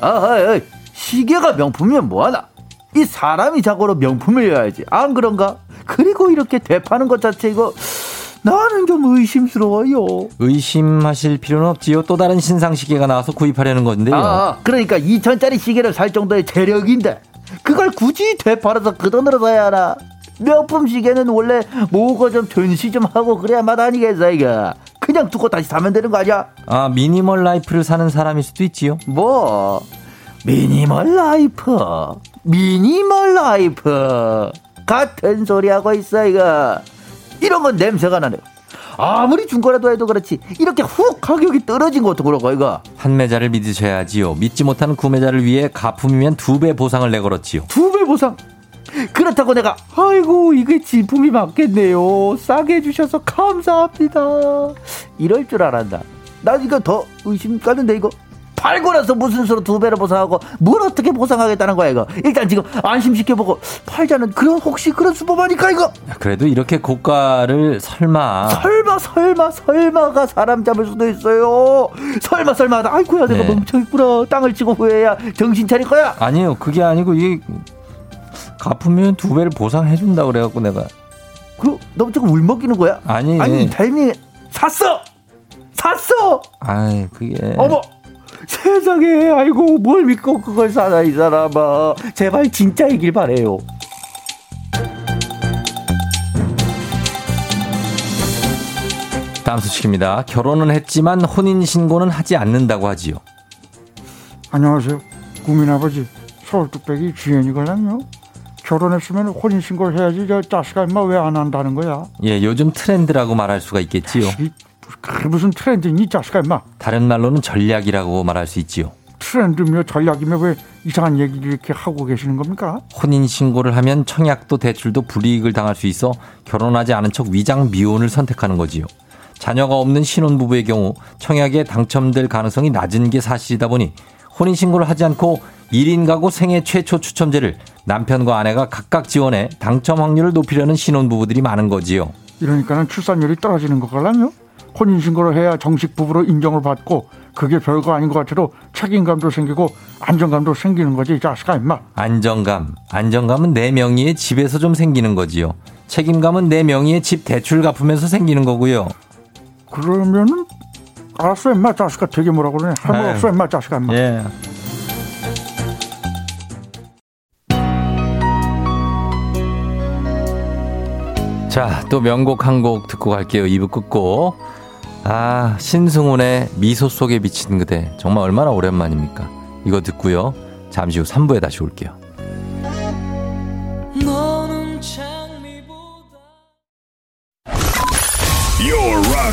아, 아, 아 시계가 명품이면 뭐하나? 이 사람이 자고로 명품을 해야지. 안 그런가? 그리고 이렇게 되파는 것 자체 이거 나는 좀 의심스러워요. 의심하실 필요는 없지요. 또 다른 신상 시계가 나와서 구입하려는 건데요. 아, 그러니까 2천짜리 시계를 살 정도의 재력인데 그걸 굳이 되팔아서 그 돈으로 사야 하나? 명품 시계는 원래 뭐고 좀 전시 좀 하고 그래야 맛 아니겠어 이거. 그냥 두고 다시 사면 되는 거 아니야? 아 미니멀 라이프를 사는 사람일 수도 있지요. 뭐 미니멀 라이프, 미니멀 라이프 같은 소리 하고 있어 이거. 이런 건 냄새가 나네요. 아무리 중고라도 해도 그렇지 이렇게 훅 가격이 떨어진 것도 그렇고 이거 판매자를 믿으셔야지요. 믿지 못하는 구매자를 위해 가품이면 두 배 보상을 내걸었지요. 두 배 보상 그렇다고 내가 아이고 이게 진품이 맞겠네요. 싸게 해주셔서 감사합니다. 이럴 줄 알았다 나 이거 더 의심 가는데 이거 팔고 나서 무슨 수로 두 배로 보상하고 뭘 어떻게 보상하겠다는 거야 이거. 일단 지금 안심시켜보고 팔자는 그런 혹시 그런 수법하니까 이거? 그래도 이렇게 고가를 설마. 설마 설마 설마가 사람 잡을 수도 있어요. 설마 설마 아이고야 내가 네. 멍청했구나. 땅을 치고 후회해야 정신 차릴 거야. 아니요. 그게 아니고 이 게 가품이면 두 배를 보상해 준다 그래갖고 내가. 그 너무 조금 울먹이는 거야? 아니. 아니 타이밍에 샀어! 샀어! 아이 그게. 어머! 세상에 아이고 뭘 믿고 그걸 사나 이 사람아. 제발 진짜이길 바래요. 다음 소식입니다. 결혼은 했지만 혼인 신고는 하지 않는다고 하지요. 안녕하세요. 국민아버지 서울 뚝배기 주연이걸랑요. 결혼했으면 혼인신고를 해야지 저 자식아 임마 왜 안 한다는 거야. 예, 요즘 트렌드라고 말할 수가 있겠지요. 이, 그게 무슨 트렌드니 자식아 임마. 다른 말로는 전략이라고 말할 수 있지요. 트렌드며 전략이며 왜 이상한 얘기를 이렇게 하고 계시는 겁니까? 혼인 신고를 하면 청약도 대출도 불이익을 당할 수 있어 결혼하지 않은 척 위장 미혼을 선택하는 거지요. 자녀가 없는 신혼부부의 경우 청약에 당첨될 가능성이 낮은 게 사실이다 보니 혼인 신고를 하지 않고 1인 가구 생애 최초 추첨제를 남편과 아내가 각각 지원해 당첨 확률을 높이려는 신혼부부들이 많은 거지요. 이러니까는 출산율이 떨어지는 거걸랑요. 혼인신고를 해야 정식 부부로 인정을 받고 그게 별거 아닌 것 같아도 책임감도 생기고 안정감도 생기는 거지 이 자식아 임마. 안정감. 안정감은 내 명의의 집에서 좀 생기는 거지요. 책임감은 내 명의의 집 대출 갚으면서 생기는 거고요. 그러면은 알았어 임마 자식아 되게 뭐라 그러네. 할말 아유. 없어 임마 자식아 임마. 예. 자, 또 명곡 한 곡 듣고 갈게요. 2부 끝곡. 아, 신승훈의 미소 속에 비친 그대. 정말 얼마나 오랜만입니까? 이거 듣고요. 잠시 후 3부에 다시 올게요.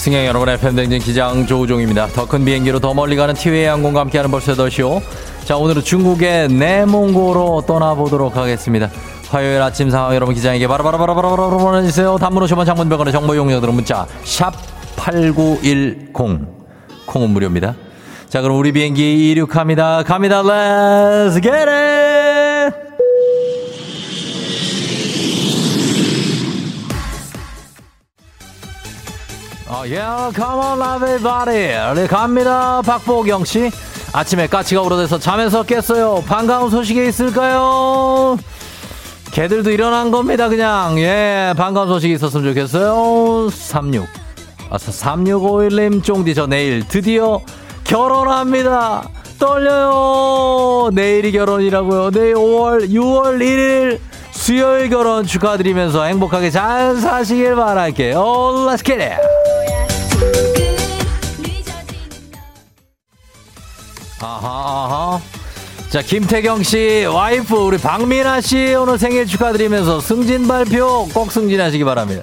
승객 여러분의 팬댕진 기장 조우종입니다. 더 큰 비행기로 더 멀리 가는 티웨이 항공과 함께하는 벌써 더쇼. 자, 오늘은 중국의 내몽고로 떠나보도록 하겠습니다. 화요일 아침 상황 여러분 기장에게 바로바로바로바로 보내주세요. 단문 50원 장문병원의 정보 용료들은 문자 샵 8910 콩은 무료입니다. 자, 그럼 우리 비행기 이륙합니다. 갑니다. Let's get it! 어, yeah, come on, everybody. 갑니다. 박보경 씨. 아침에 까치가 울어대서 잠에서 깼어요. 반가운 소식이 있을까요? 개들도 일어난 겁니다, 그냥. 예, 반가운 소식이 있었으면 좋겠어요. 36. 아, 3651님 쫑디 저 내일 드디어 결혼합니다. 떨려요. 내일이 결혼이라고요. 내일 5월, 6월 1일 수요일 결혼 축하드리면서 행복하게 잘 사시길 바랄게요. Let's get it. 아하, 아하. 자, 김태경 씨, 와이프, 우리 박민아 씨 오늘 생일 축하드리면서 승진 발표 꼭 승진하시기 바랍니다.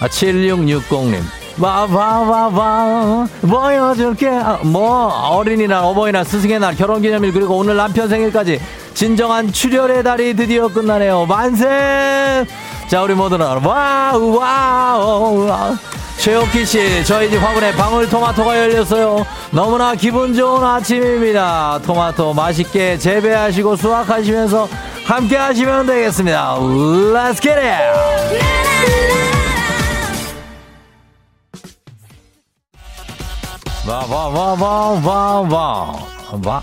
아, 7660님. 와와와와 보여줄게 아, 뭐 어린이날 어버이날 스승의 날 결혼기념일 그리고 오늘 남편 생일까지 진정한 출혈의 달이 드디어 끝나네요 만세 자 우리 모두는 wow wow wow. 최옥희 씨 저희 집 화분에 방울토마토가 열렸어요. 너무나 기분 좋은 아침입니다. 토마토 맛있게 재배하시고 수확하시면서 함께 하시면 되겠습니다. Let's get it! 와와와와와와와와와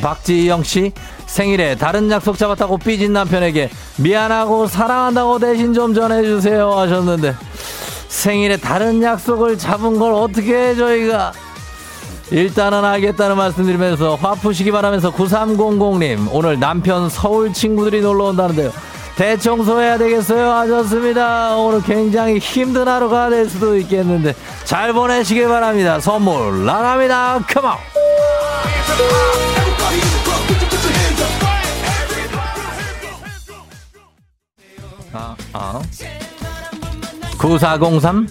박지영 씨 생일에 다른 약속 잡았다고 삐진 남편에게 미안하고 사랑한다고 대신 좀 전해주세요 하셨는데 생일에 다른 약속을 잡은 걸 어떻게 저희가? 일단은 알겠다는 말씀드리면서 화 푸시기 바라면서 9300님 오늘 남편 서울 친구들이 놀러 온다는데요. 대청소해야 되겠어요 하셨습니다. 오늘 굉장히 힘든 하루가 될 수도 있겠는데 잘 보내시길 바랍니다. 선물 나갑니다. 컴온 아, 아. 9403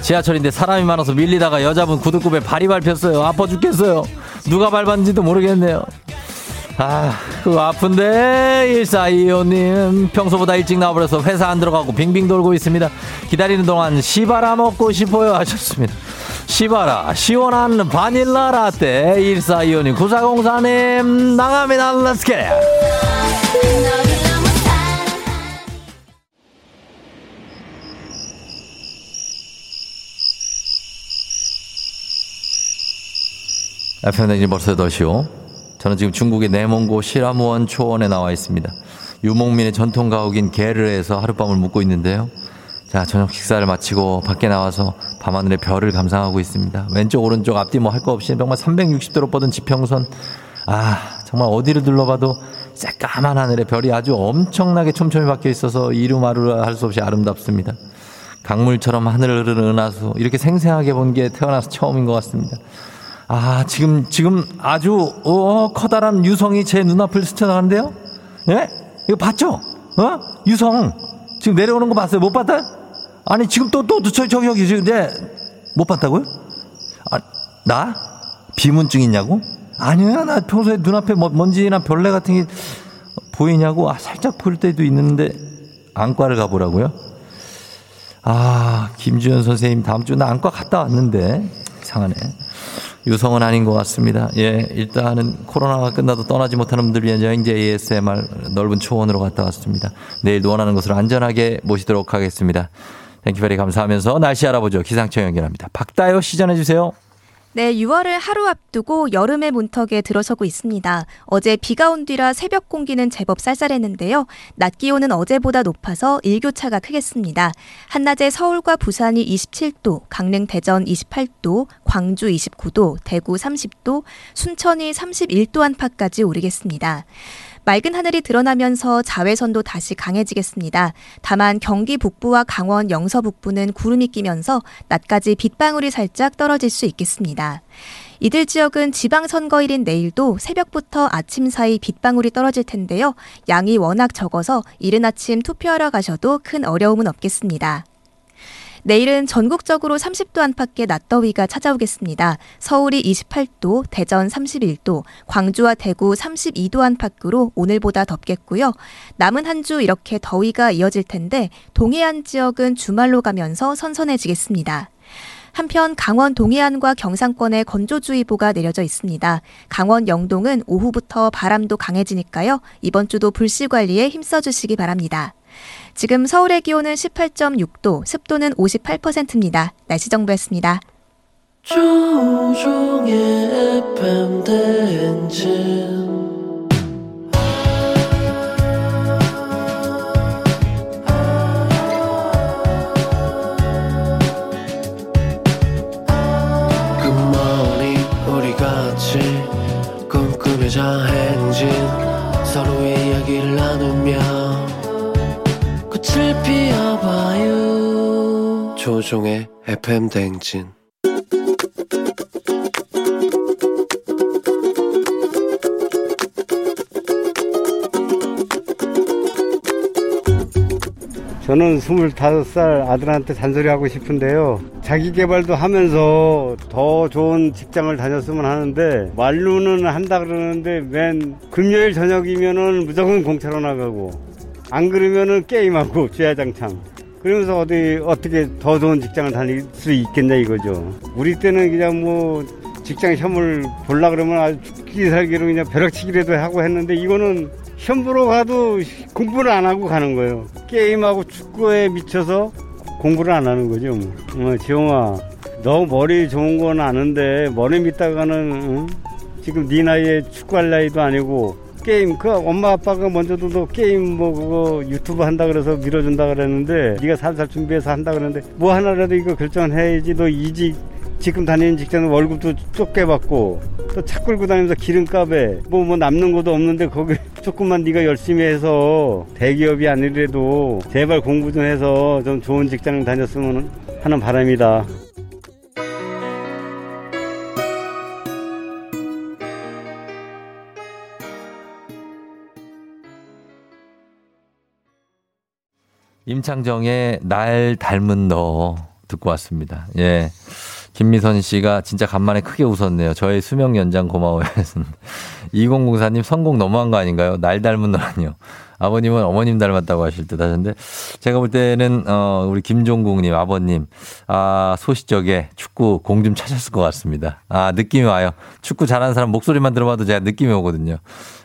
지하철인데 사람이 많아서 밀리다가 여자분 구두굽에 발이 밟혔어요 아파 죽겠어요 누가 밟았는지도 모르겠네요 아, 그거 아픈데 1425님 평소보다 일찍 나와버려서 회사 안 들어가고 빙빙 돌고 있습니다. 기다리는 동안 시바라 먹고 싶어요 하셨습니다. 시바라 시원한 바닐라 라떼 1425님 9404님 나갑니다. Let's get it. FM댕진 벌써 8시오. 저는 지금 중국의 내몽고 시라무원 초원에 나와 있습니다. 유목민의 전통 가옥인 게르에서 하룻밤을 묵고 있는데요. 자, 저녁 식사를 마치고 밖에 나와서 밤하늘의 별을 감상하고 있습니다. 왼쪽, 오른쪽, 앞뒤 뭐 할 거 없이 정말 360도로 뻗은 지평선. 아, 정말 어디를 둘러봐도 새까만 하늘에 별이 아주 엄청나게 촘촘히 박혀 있어서 이루마루 할 수 없이 아름답습니다. 강물처럼 하늘을 흐르는 은하수. 이렇게 생생하게 본 게 태어나서 처음인 것 같습니다. 아, 지금, 지금 아주, 어, 커다란 유성이 제 눈앞을 스쳐나가는데요? 예? 이거 봤죠? 어? 유성. 지금 내려오는 거 봤어요? 못 봤다? 아니, 지금 또, 또, 저, 저기, 여기, 지금, 네. 못 봤다고요? 아, 나? 비문증 있냐고? 아니야, 나 평소에 눈앞에 뭐- 먼지나 벌레 같은 게 보이냐고? 아, 살짝 보일 때도 있는데, 안과를 가보라고요? 아, 김주현 선생님 다음 주 나 안과 갔다 왔는데, 이상하네. 유성은 아닌 것 같습니다. 예, 일단은 코로나가 끝나도 떠나지 못하는 분들 위한 여행제 ASMR 넓은 초원으로 갔다 왔습니다. 내일도 원하는 곳으로 안전하게 모시도록 하겠습니다. Thank you very 감사하면서 날씨 알아보죠. 기상청 연결합니다. 박다영 씨 전해주세요. 네, 6월을 하루 앞두고 여름의 문턱에 들어서고 있습니다. 어제 비가 온 뒤라 새벽 공기는 제법 쌀쌀했는데요. 낮 기온은 어제보다 높아서 일교차가 크겠습니다. 한낮에 서울과 부산이 27도, 강릉 대전 28도, 광주 29도, 대구 30도, 순천이 31도 안팎까지 오르겠습니다. 맑은 하늘이 드러나면서 자외선도 다시 강해지겠습니다. 다만 경기 북부와 강원 영서 북부는 구름이 끼면서 낮까지 빗방울이 살짝 떨어질 수 있겠습니다. 이들 지역은 지방선거일인 내일도 새벽부터 아침 사이 빗방울이 떨어질 텐데요. 양이 워낙 적어서 이른 아침 투표하러 가셔도 큰 어려움은 없겠습니다. 내일은 전국적으로 30도 안팎의 낮더위가 찾아오겠습니다. 서울이 28도, 대전 31도, 광주와 대구 32도 안팎으로 오늘보다 덥겠고요. 남은 한 주 이렇게 더위가 이어질 텐데 동해안 지역은 주말로 가면서 선선해지겠습니다. 한편 강원 동해안과 경상권에 건조주의보가 내려져 있습니다. 강원 영동은 오후부터 바람도 강해지니까요. 이번 주도 불씨 관리에 힘써주시기 바랍니다. 지금 서울의 기온은 18.6도, 습도는 58%입니다. 날씨 정보였습니다. 꿈꾸며자 행진 서로의 이야기를 나누며 피워봐요 조종의 FM 대행진 저는 25살 아들한테 잔소리하고 싶은데요. 자기 개발도 하면서 더 좋은 직장을 다녔으면 하는데 말로는 한다 그러는데 맨 금요일 저녁이면은 무조건 공차로 나가고 안 그러면은 게임하고 주야장창 그러면서 어디 어떻게 더 좋은 직장을 다닐 수 있겠냐 이거죠. 우리 때는 그냥 뭐 직장 시험을 볼라 그러면 아주 죽기 살기로 그냥 벼락치기라도 하고 했는데 이거는 보러 가도 공부를 안 하고 가는 거예요. 게임하고 축구에 미쳐서 공부를 안 하는 거죠. 뭐. 어, 지영아, 너 머리 좋은 건 아는데 머리 밑다가는 응? 지금 네 나이에 축구할 나이도 아니고 게임 그 엄마 아빠가 먼저도 너 게임 뭐 그거 유튜브 한다 그래서 밀어준다 그랬는데 네가 살살 준비해서 한다 그랬는데 뭐 하나라도 이거 결정해야지 너 이직 지금 다니는 직장은 월급도 좁게 받고 또 차 끌고 다니면서 기름값에 뭐 뭐 남는 것도 없는데 거기 조금만 네가 열심히 해서 대기업이 아니래도 제발 공부 좀 해서 좀 좋은 직장 다녔으면 하는 바람이다. 임창정의 날 닮은 너 듣고 왔습니다. 예. 김미선 씨가 진짜 간만에 크게 웃었네요. 저의 수명 연장 고마워요. 2004님 성공 너무한 거 아닌가요? 날 닮은 너라니요. 아버님은 어머님 닮았다고 하실 듯 하셨는데 제가 볼 때는 어 우리 김종국님 아버님 아 소시적에 축구 공좀 차셨을 것 같습니다. 아 느낌이 와요. 축구 잘하는 사람 목소리만 들어봐도 제가 느낌이 오거든요.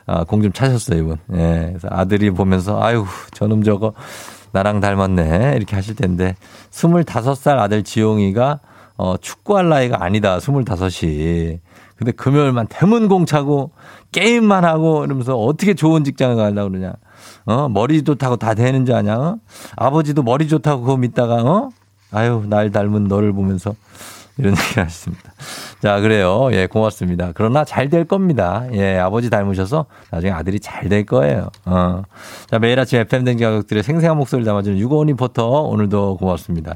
아 공 좀 차셨어요 이분. 예. 그래서 아들이 보면서 아유 저놈 저거 나랑 닮았네 이렇게 하실 텐데 25살 아들 지용이가 어, 축구할 나이가 아니다. 25이. 근데 금요일만 대문공 차고 게임만 하고 이러면서 어떻게 좋은 직장을 가려고 그러냐. 어, 머리 좋다고 다 되는 줄 아냐? 어? 아버지도 머리 좋다고 그거 믿다가 어? 아유, 날 닮은 너를 보면서 이런 얘기를 하셨습니다. 자, 그래요. 예, 고맙습니다. 그러나 잘 될 겁니다. 예, 아버지 닮으셔서 나중에 아들이 잘 될 거예요. 어. 자, 매일 아침 FM 댕지 가족들의 생생한 목소리를 담아주는 유고원 리포터 오늘도 고맙습니다.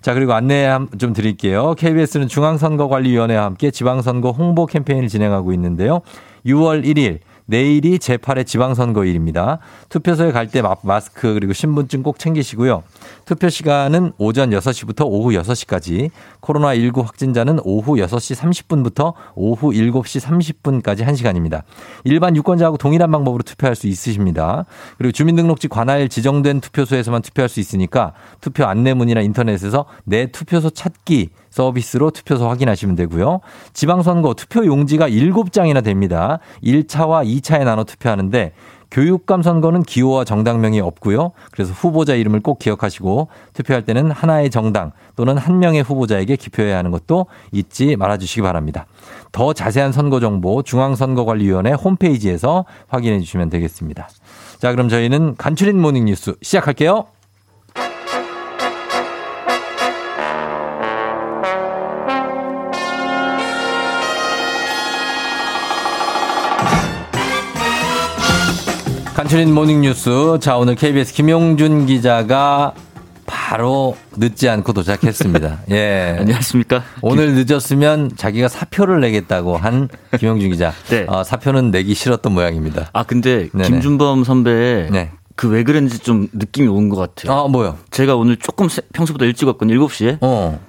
자, 그리고 안내 좀 드릴게요. KBS는 중앙선거관리위원회와 함께 지방선거 홍보 캠페인을 진행하고 있는데요. 6월 1일 내일이 제8회 지방선거일입니다. 투표소에 갈 때 마스크 그리고 신분증 꼭 챙기시고요. 투표 시간은 오전 6시부터 오후 6시까지, 코로나19 확진자는 오후 6시 30분부터 오후 7시 30분까지 1시간입니다. 일반 유권자하고 동일한 방법으로 투표할 수 있으십니다. 그리고 주민등록지 관할 지정된 투표소에서만 투표할 수 있으니까 투표 안내문이나 인터넷에서 내 투표소 찾기 서비스로 투표소 확인하시면 되고요. 지방선거 투표 용지가 7장이나 됩니다. 1차와 2차에 나눠 투표하는데 교육감 선거는 기호와 정당명이 없고요. 그래서 후보자 이름을 꼭 기억하시고 투표할 때는 하나의 정당 또는 한 명의 후보자에게 기표해야 하는 것도 잊지 말아 주시기 바랍니다. 더 자세한 선거 정보 중앙선거관리위원회 홈페이지에서 확인해 주시면 되겠습니다. 자, 그럼 저희는 간추린 모닝 뉴스 시작할게요. 간추린 모닝뉴스. 자, 오늘 KBS 김용준 기자가 바로 늦지 않고 도착했습니다. 예. 안녕하십니까. 오늘 늦었으면 자기가 사표를 내겠다고 한 김용준 기자. 네. 어, 사표는 내기 싫었던 모양입니다. 아, 근데 네네. 김준범 선배. 네. 그왜 그랬는지 좀 느낌이 온 것 같아요. 아, 뭐요? 제가 오늘 조금 평소보다 일찍 왔거든요. 7시에. 어.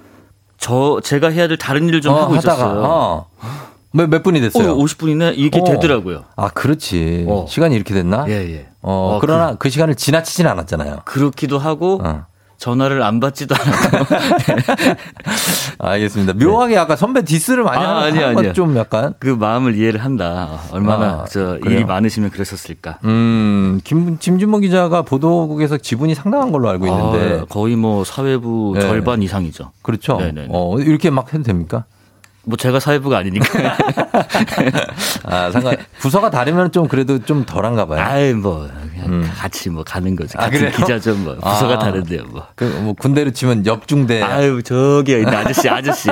저, 제가 해야 될 다른 일을 좀 어, 하고 하다가, 있었어요. 어. 몇, 몇 분이 됐어요? 어, 50분이네? 이게 어. 되더라고요. 아, 그렇지. 어. 시간이 이렇게 됐나? 예, 예. 어, 어 그러나 그, 그, 시간을 지나치진 않았잖아요. 그렇기도 하고, 어. 전화를 안 받지도 않았고. 알겠습니다. 묘하게 네. 아까 선배 디스를 많이 아, 하는 아니, 아니, 좀 약간 그 마음을 이해를 한다. 얼마나 아, 저 일이 많으시면 그랬었을까. 음, 김 김준모 기자가 보도국에서 지분이 상당한 걸로 알고 있는데 아, 거의 뭐 사회부 네. 절반 이상이죠. 그렇죠. 네네. 어, 이렇게 막 해도 됩니까? 뭐 제가 사회부가 아니니까. 아, 상관 부서가 다르면 좀 그래도 좀 덜한가 봐요. 아이 뭐 그냥 음. 같이 뭐 가는 거죠. 같은 아, 기자죠 뭐. 부서가 아, 다른데요 뭐. 그 뭐 군대로 치면 옆중대. 아유 저기 있는 아저씨 아저씨.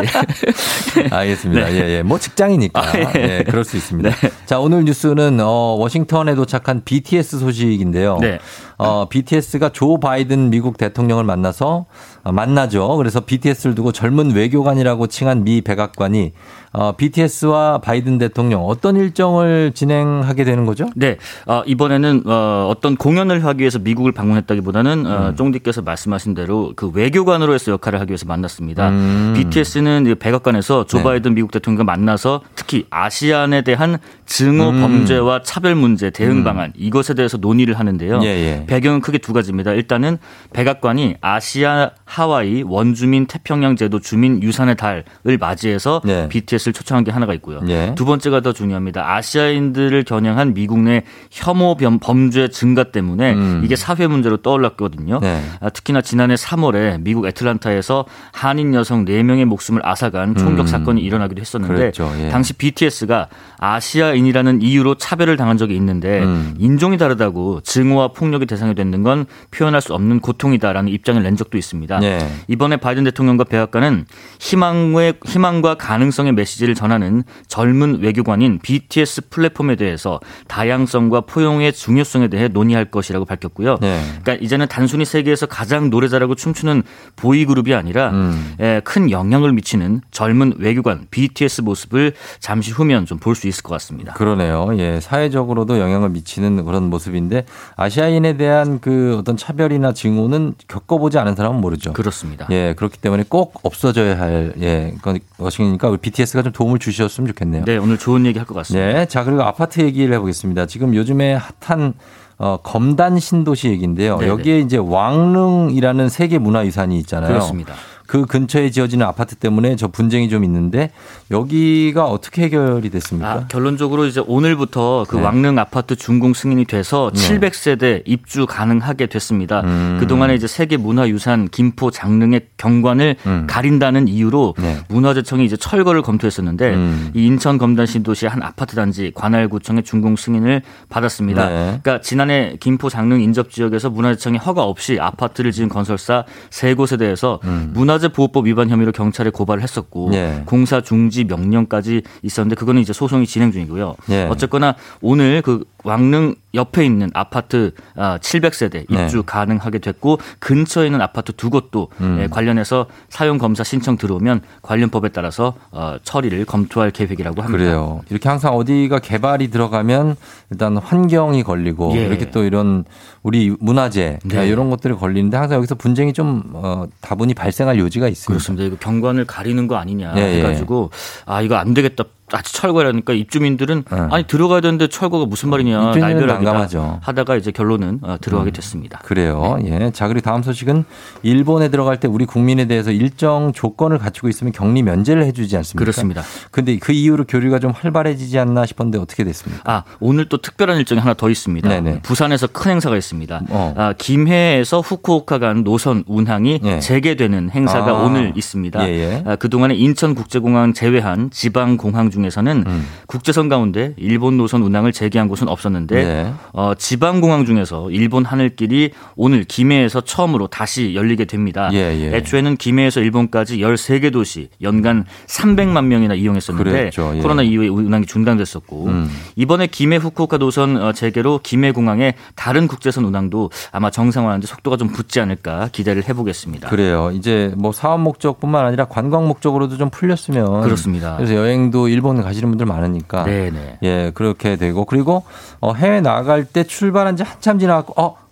알겠습니다. 네. 예, 예. 뭐 직장이니까. 아, 예. 예. 그럴 수 있습니다. 네. 자, 오늘 뉴스는 어 워싱턴에 도착한 BTS 소식인데요. 네. 어 BTS가 조 바이든 미국 대통령을 만나서 어, 만나죠. 그래서 BTS를 두고 젊은 외교관이라고 칭한 미 백악관이 어, BTS와 바이든 대통령 어떤 일정을 진행하게 되는 거죠? 네, 어, 이번에는 어, 어떤 공연을 하기 위해서 미국을 방문했다기보다는 어, 음. 쫑디께서 말씀하신 대로 그 외교관으로서 역할을 하기 위해서 만났습니다. 음. BTS는 백악관에서 조 네. 바이든 미국 대통령과 만나서 특히 아시안에 대한 증오 음. 범죄와 차별 문제 대응 음. 방안 이것에 대해서 논의를 하는데요. 예, 예. 배경은 크게 두 가지입니다. 일단은 백악관이 아시아 하와이 원주민 태평양 제도 주민 유산의 달을 맞이해서 네. BTS를 초청한 게 하나가 있고요. 예. 두 번째가 더 중요합니다. 아시아인들을 겨냥한 미국 내 혐오 범- 범죄 증가 때문에 음. 이게 사회 문제로 떠올랐거든요. 네. 아, 특히나 지난해 3월에 미국 애틀란타에서 한인 여성 4명의 목숨을 앗아간 총격 음. 사건이 일어나기도 했었는데 그랬죠. 예. 당시 BTS가 아시아인이라는 이유로 차별을 당한 적이 있는데 음. 인종이 다르다고 증오와 폭력의 대상이 되는 건 표현할 수 없는 고통이다라는 입장을 낸 적도 있습니다. 예. 이번에 바이든 대통령과 백악관은 희망의 희망과 가능성의 메시지를 전하는 젊은 외교관인 BTS 플랫폼에 대해서 다양성과 포용의 중요성에 대해 논의할 것이라고 밝혔고요. 네. 그러니까 이제는 단순히 세계에서 가장 노래 잘하고 춤추는 보이 그룹이 아니라 음. 에, 큰 영향을 미치는 젊은 외교관 BTS 모습을 잠시 후면 좀 볼 수 있을 것 같습니다. 그러네요. 예, 사회적으로도 영향을 미치는 그런 모습인데 아시아인에 대한 그 어떤 차별이나 증오는 겪어보지 않은 사람은 모르죠. 그렇습니다. 예, 그렇기 때문에 꼭 없어져야 할 예, 것- 것이니까 우리 BTS가 좀 도움을 주셨으면 좋겠네요. 네, 오늘 좋은 얘기 할 것 같습니다. 네, 자 그리고 아파트 얘기를 해보겠습니다. 지금 요즘에 핫한 어, 검단 신도시 얘기인데요. 네네. 여기에 이제 왕릉이라는 세계 문화유산이 있잖아요. 그렇습니다. 그 근처에 지어지는 아파트 때문에 저 분쟁이 좀 있는데 여기가 어떻게 해결이 됐습니까? 아, 결론적으로 이제 오늘부터 그 네. 왕릉 아파트 준공 승인이 돼서 네. 700세대 입주 가능하게 됐습니다. 음. 그동안에 이제 세계 문화유산 김포 장릉의 경관을 음. 가린다는 이유로 네. 문화재청이 이제 철거를 검토했었는데 음. 이 인천 검단 신도시 한 아파트 단지 관할구청의 준공 승인을 받았습니다. 네. 그러니까 지난해 김포 장릉 인접 지역에서 문화재청이 허가 없이 아파트를 지은 건설사 세 곳에 대해서 문화 재 보호법 위반 혐의로 경찰에 고발을 했었고 음. 네. 공사 중지 명령까지 있었는데 그거는 이제 소송이 진행 중이고요. 네. 어쨌거나 오늘 그 왕릉 옆에 있는 아파트 700세대 네. 입주 가능하게 됐고 근처에 있는 아파트 두 곳도 음. 예, 관련해서 사용 검사 신청 들어오면 관련 법에 따라서 어, 처리를 검토할 계획이라고 합니다. 그래요. 이렇게 항상 어디가 개발이 들어가면 일단 환경이 걸리고 예. 이렇게 또 이런 우리 문화재 네. 이런 것들이 걸리는데 항상 여기서 분쟁이 좀 어, 다분히 발생할 여지가 있습니다. 그렇습니다. 이거 경관을 가리는 거 아니냐 예, 예. 해가지고 아 이거 안 되겠다. 아직 철거라니까 입주민들은 네. 아니 들어가야 되는데 철거가 무슨 말이냐 날벼락이다 난감하죠. 하다가 이제 결론은 어, 들어가게 됐습니다. 그래요. 네. 예. 자, 그리고 다음 소식은 일본에 들어갈 때 우리 국민에 대해서 일정 조건을 갖추고 있으면 격리 면제를 해주지 않습니까? 그렇습니다. 근데 그 이후로 교류가 좀 활발해지지 않나 싶었는데 어떻게 됐습니까? 아 오늘 또 특별한 일정이 하나 더 있습니다. 네네. 부산에서 큰 행사가 있습니다. 어. 아, 김해에서 후쿠오카 간 노선 운항이 예. 재개되는 행사가 아. 오늘 있습니다. 예, 예. 아, 그동안에 인천국제공항 제외한 지방 공항 중에서는 음. 국제선 가운데 일본 노선 운항을 재개한 곳은 없었는데 네. 어, 지방 공항 중에서 일본 하늘길이 오늘 김해에서 처음으로 다시 열리게 됩니다. 예, 예. 애초에는 김해에서 일본까지 13개 도시 연간 300만 명이나 이용했었는데. 예. 코로나 이후에 운항이 중단됐었고 음. 이번에 김해 후쿠오카 노선 어, 재개로 김해 공항에 다른 국제선 운항도 아마 정상화하는데 속도가 좀 붙지 않을까 기대를 해보겠습니다. 그래요. 이제 뭐 사업 목적뿐만 아니라 관광 목적으로도 좀 풀렸으면 그렇습니다. 그래서 여행도 일본 가시는 분들 많으니까 네네. 예 그렇게 되고 그리고 어, 해외 나갈 때 출발한 지 한참 지나고 어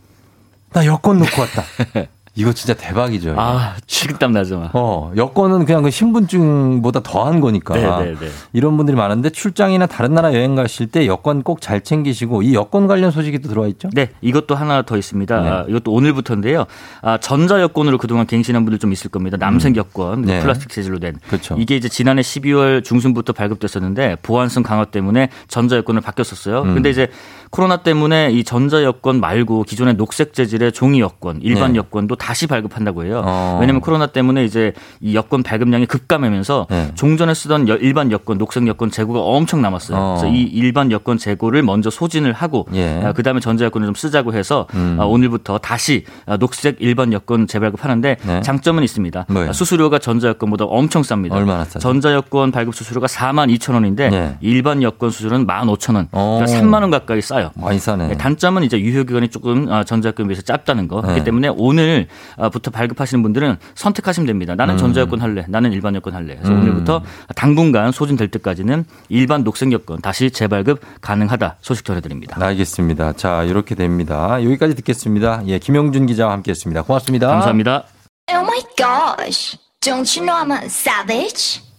나 여권 놓고 왔다. 이거 진짜 대박이죠. 아 식땀 나죠. 막. 어, 여권은 그냥 그 신분증보다 더한 거니까. 네네네. 이런 분들이 많은데 출장이나 다른 나라 여행 가실 때 여권 꼭 잘 챙기시고 이 여권 관련 소식이 또 들어와 있죠? 네, 이것도 하나 더 있습니다. 네. 아, 이것도 오늘부터인데요. 아, 전자 여권으로 그동안 갱신한 분들 좀 있을 겁니다. 남색 여권, 네. 플라스틱 재질로 된. 그렇죠. 이게 이제 지난해 12월 중순부터 발급됐었는데 보안성 강화 때문에 전자 여권을 바뀌었었어요. 음. 근데 이제 코로나 때문에 이 전자 여권 말고 기존의 녹색 재질의 종이 여권, 일반 네. 여권도 다시 발급한다고 해요. 어. 왜냐하면 코로나 때문에 이제 이 여권 발급량이 급감하면서 네. 종전에 쓰던 여- 일반 여권, 녹색 여권 재고가 엄청 남았어요. 어. 그래서 이 일반 여권 재고를 먼저 소진을 하고 예. 아, 그다음에 전자 여권을 좀 쓰자고 해서 음. 아, 오늘부터 다시 아, 녹색 일반 여권 재발급하는데 네. 장점은 있습니다. 뭐예요? 아, 수수료가 전자 여권보다 엄청 쌉니다. 얼마나 싸죠? 전자 여권 발급 수수료가 4만 2천 원인데 네. 일반 여권 수수료는 1만 5천 원. 어. 그러니까 3만 원 가까이 싸요. 싸요. 많이 싸네. 네, 단점은 이제 유효 기간이 조금 어, 전자여권에 비해서 짧다는 거. 그렇기 네. 때문에 오늘부터 발급하시는 분들은 선택하시면 됩니다. 나는 음. 전자여권 할래. 나는 일반 여권 할래. 그래서 음. 오늘부터 당분간 소진될 때까지는 일반 녹색 여권 다시 재발급 가능하다 소식 전해드립니다. 알겠습니다. 자, 이렇게 됩니다. 여기까지 듣겠습니다. 예, 김영준 기자와 함께 했습니다. 고맙습니다. 감사합니다. Oh my gosh, don't you know I'm a savage?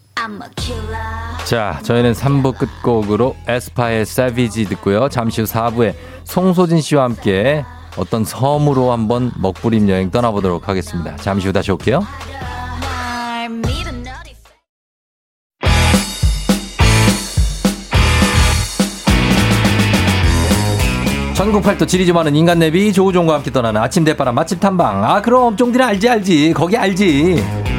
자, 저희는 3부 끝곡으로 에스파의 Savage 듣고요. 잠시 후 4부에 송소진 씨와 함께 어떤 섬으로 한번 먹부림 여행 떠나보도록 하겠습니다. 잠시 후 다시 올게요. 전국 팔도 지리 좀 하는 인간 내비 조우종과 함께 떠나는 아침 대바람 맛집 탐방. 아, 그럼 쫑디는 알지 알지. 거기 알지.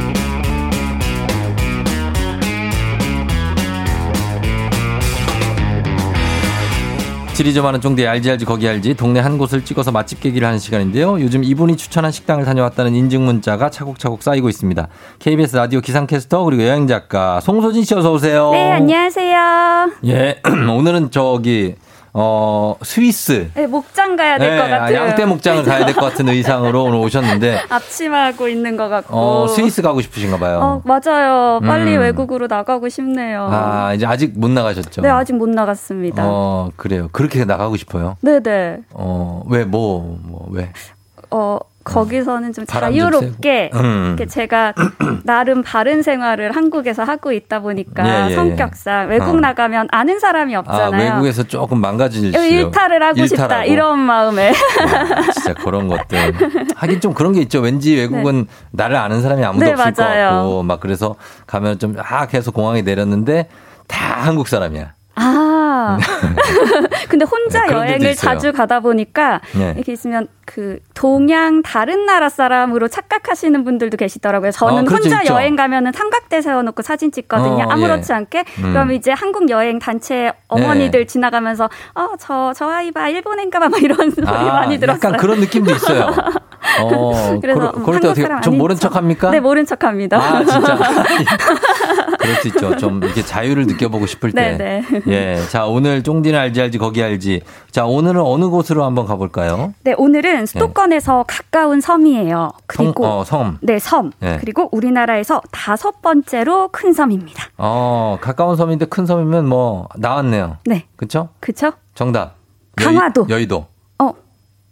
지리 좀 하는 쫑디 알지 알지 거기 알지 동네 한 곳을 찍어서 맛집 깨기를 하는 시간인데요. 요즘 이분이 추천한 식당을 다녀왔다는 인증 문자가 차곡차곡 쌓이고 있습니다. KBS 라디오 기상캐스터 그리고 여행 작가 송소진 씨 어서 오세요. 네, 안녕하세요. 예, 오늘은 저기 어 스위스 네, 목장 가야 될것 네, 같아요. 양떼 목장을 가야 될 것 같은 의상으로 오늘 오셨는데 앞치마하고 있는 것 같고. 어 스위스 가고 싶으신가 봐요. 어, 맞아요. 빨리 음. 외국으로 나가고 싶네요. 아 이제 아직 못 나가셨죠? 네, 아직 못 나갔습니다. 어 그래요. 그렇게 나가고 싶어요. 네네. 어 왜 뭐 뭐 왜? 어, 거기서는 좀 자유롭게. 음. 제가 나름 바른 생활을 한국에서 하고 있다 보니까 예, 예, 예. 성격상 외국 어. 나가면 아는 사람이 아 없잖아요. 외국에서 조금 망가질 수 일탈을 하고 싶다 일탈하고. 이런 마음에 진짜 그런 것들 하긴 좀 그런 게 있죠. 왠지 외국은 나를 아는 사람이 아무도 네, 없을 것 맞아요. 같고 막 그래서 가면 좀아 계속 공항에 내렸는데 다 한국 사람이야. 아. 근데 혼자 네, 여행을. 자주 가다 보니까 네. 이렇게 있으면 그 동양 다른 나라 사람으로 착각하시는 분들도 계시더라고요. 저는 어, 혼자 있죠. 여행 가면은 삼각대 세워놓고 사진 찍거든요. 어, 아무렇지 예. 않게. 음. 그럼 이제 한국 여행 단체 어머니들 지나가면서 어, 저, 저 아이 봐, 일본인가 봐, 막 이런 소리 많이 들었어요. 아, 약간 그런 느낌도 있어요. 어, 그래서 그럴, 그럴 때 한국 어떻게 좀 모른 척. 척 합니까? 네, 모른 척 합니다. 아, 진짜. 그럴 수 있죠. 좀 이렇게 자유를 느껴보고 싶을 때. 네, 예. 자, 오늘 쫑디는 알지 알지 거기 알지. 자, 오늘은 어느 곳으로 한번 가볼까요? 네, 오늘은 수도권에서 가까운 섬이에요. 그리고 성, 어, 섬. 네, 섬. 네. 그리고 우리나라에서 다섯 번째로 큰 섬입니다. 어, 가까운 섬인데 큰 섬이면 뭐 나왔네요. 네. 그쵸? 그쵸? 정답. 강화도. 여의, 도 어.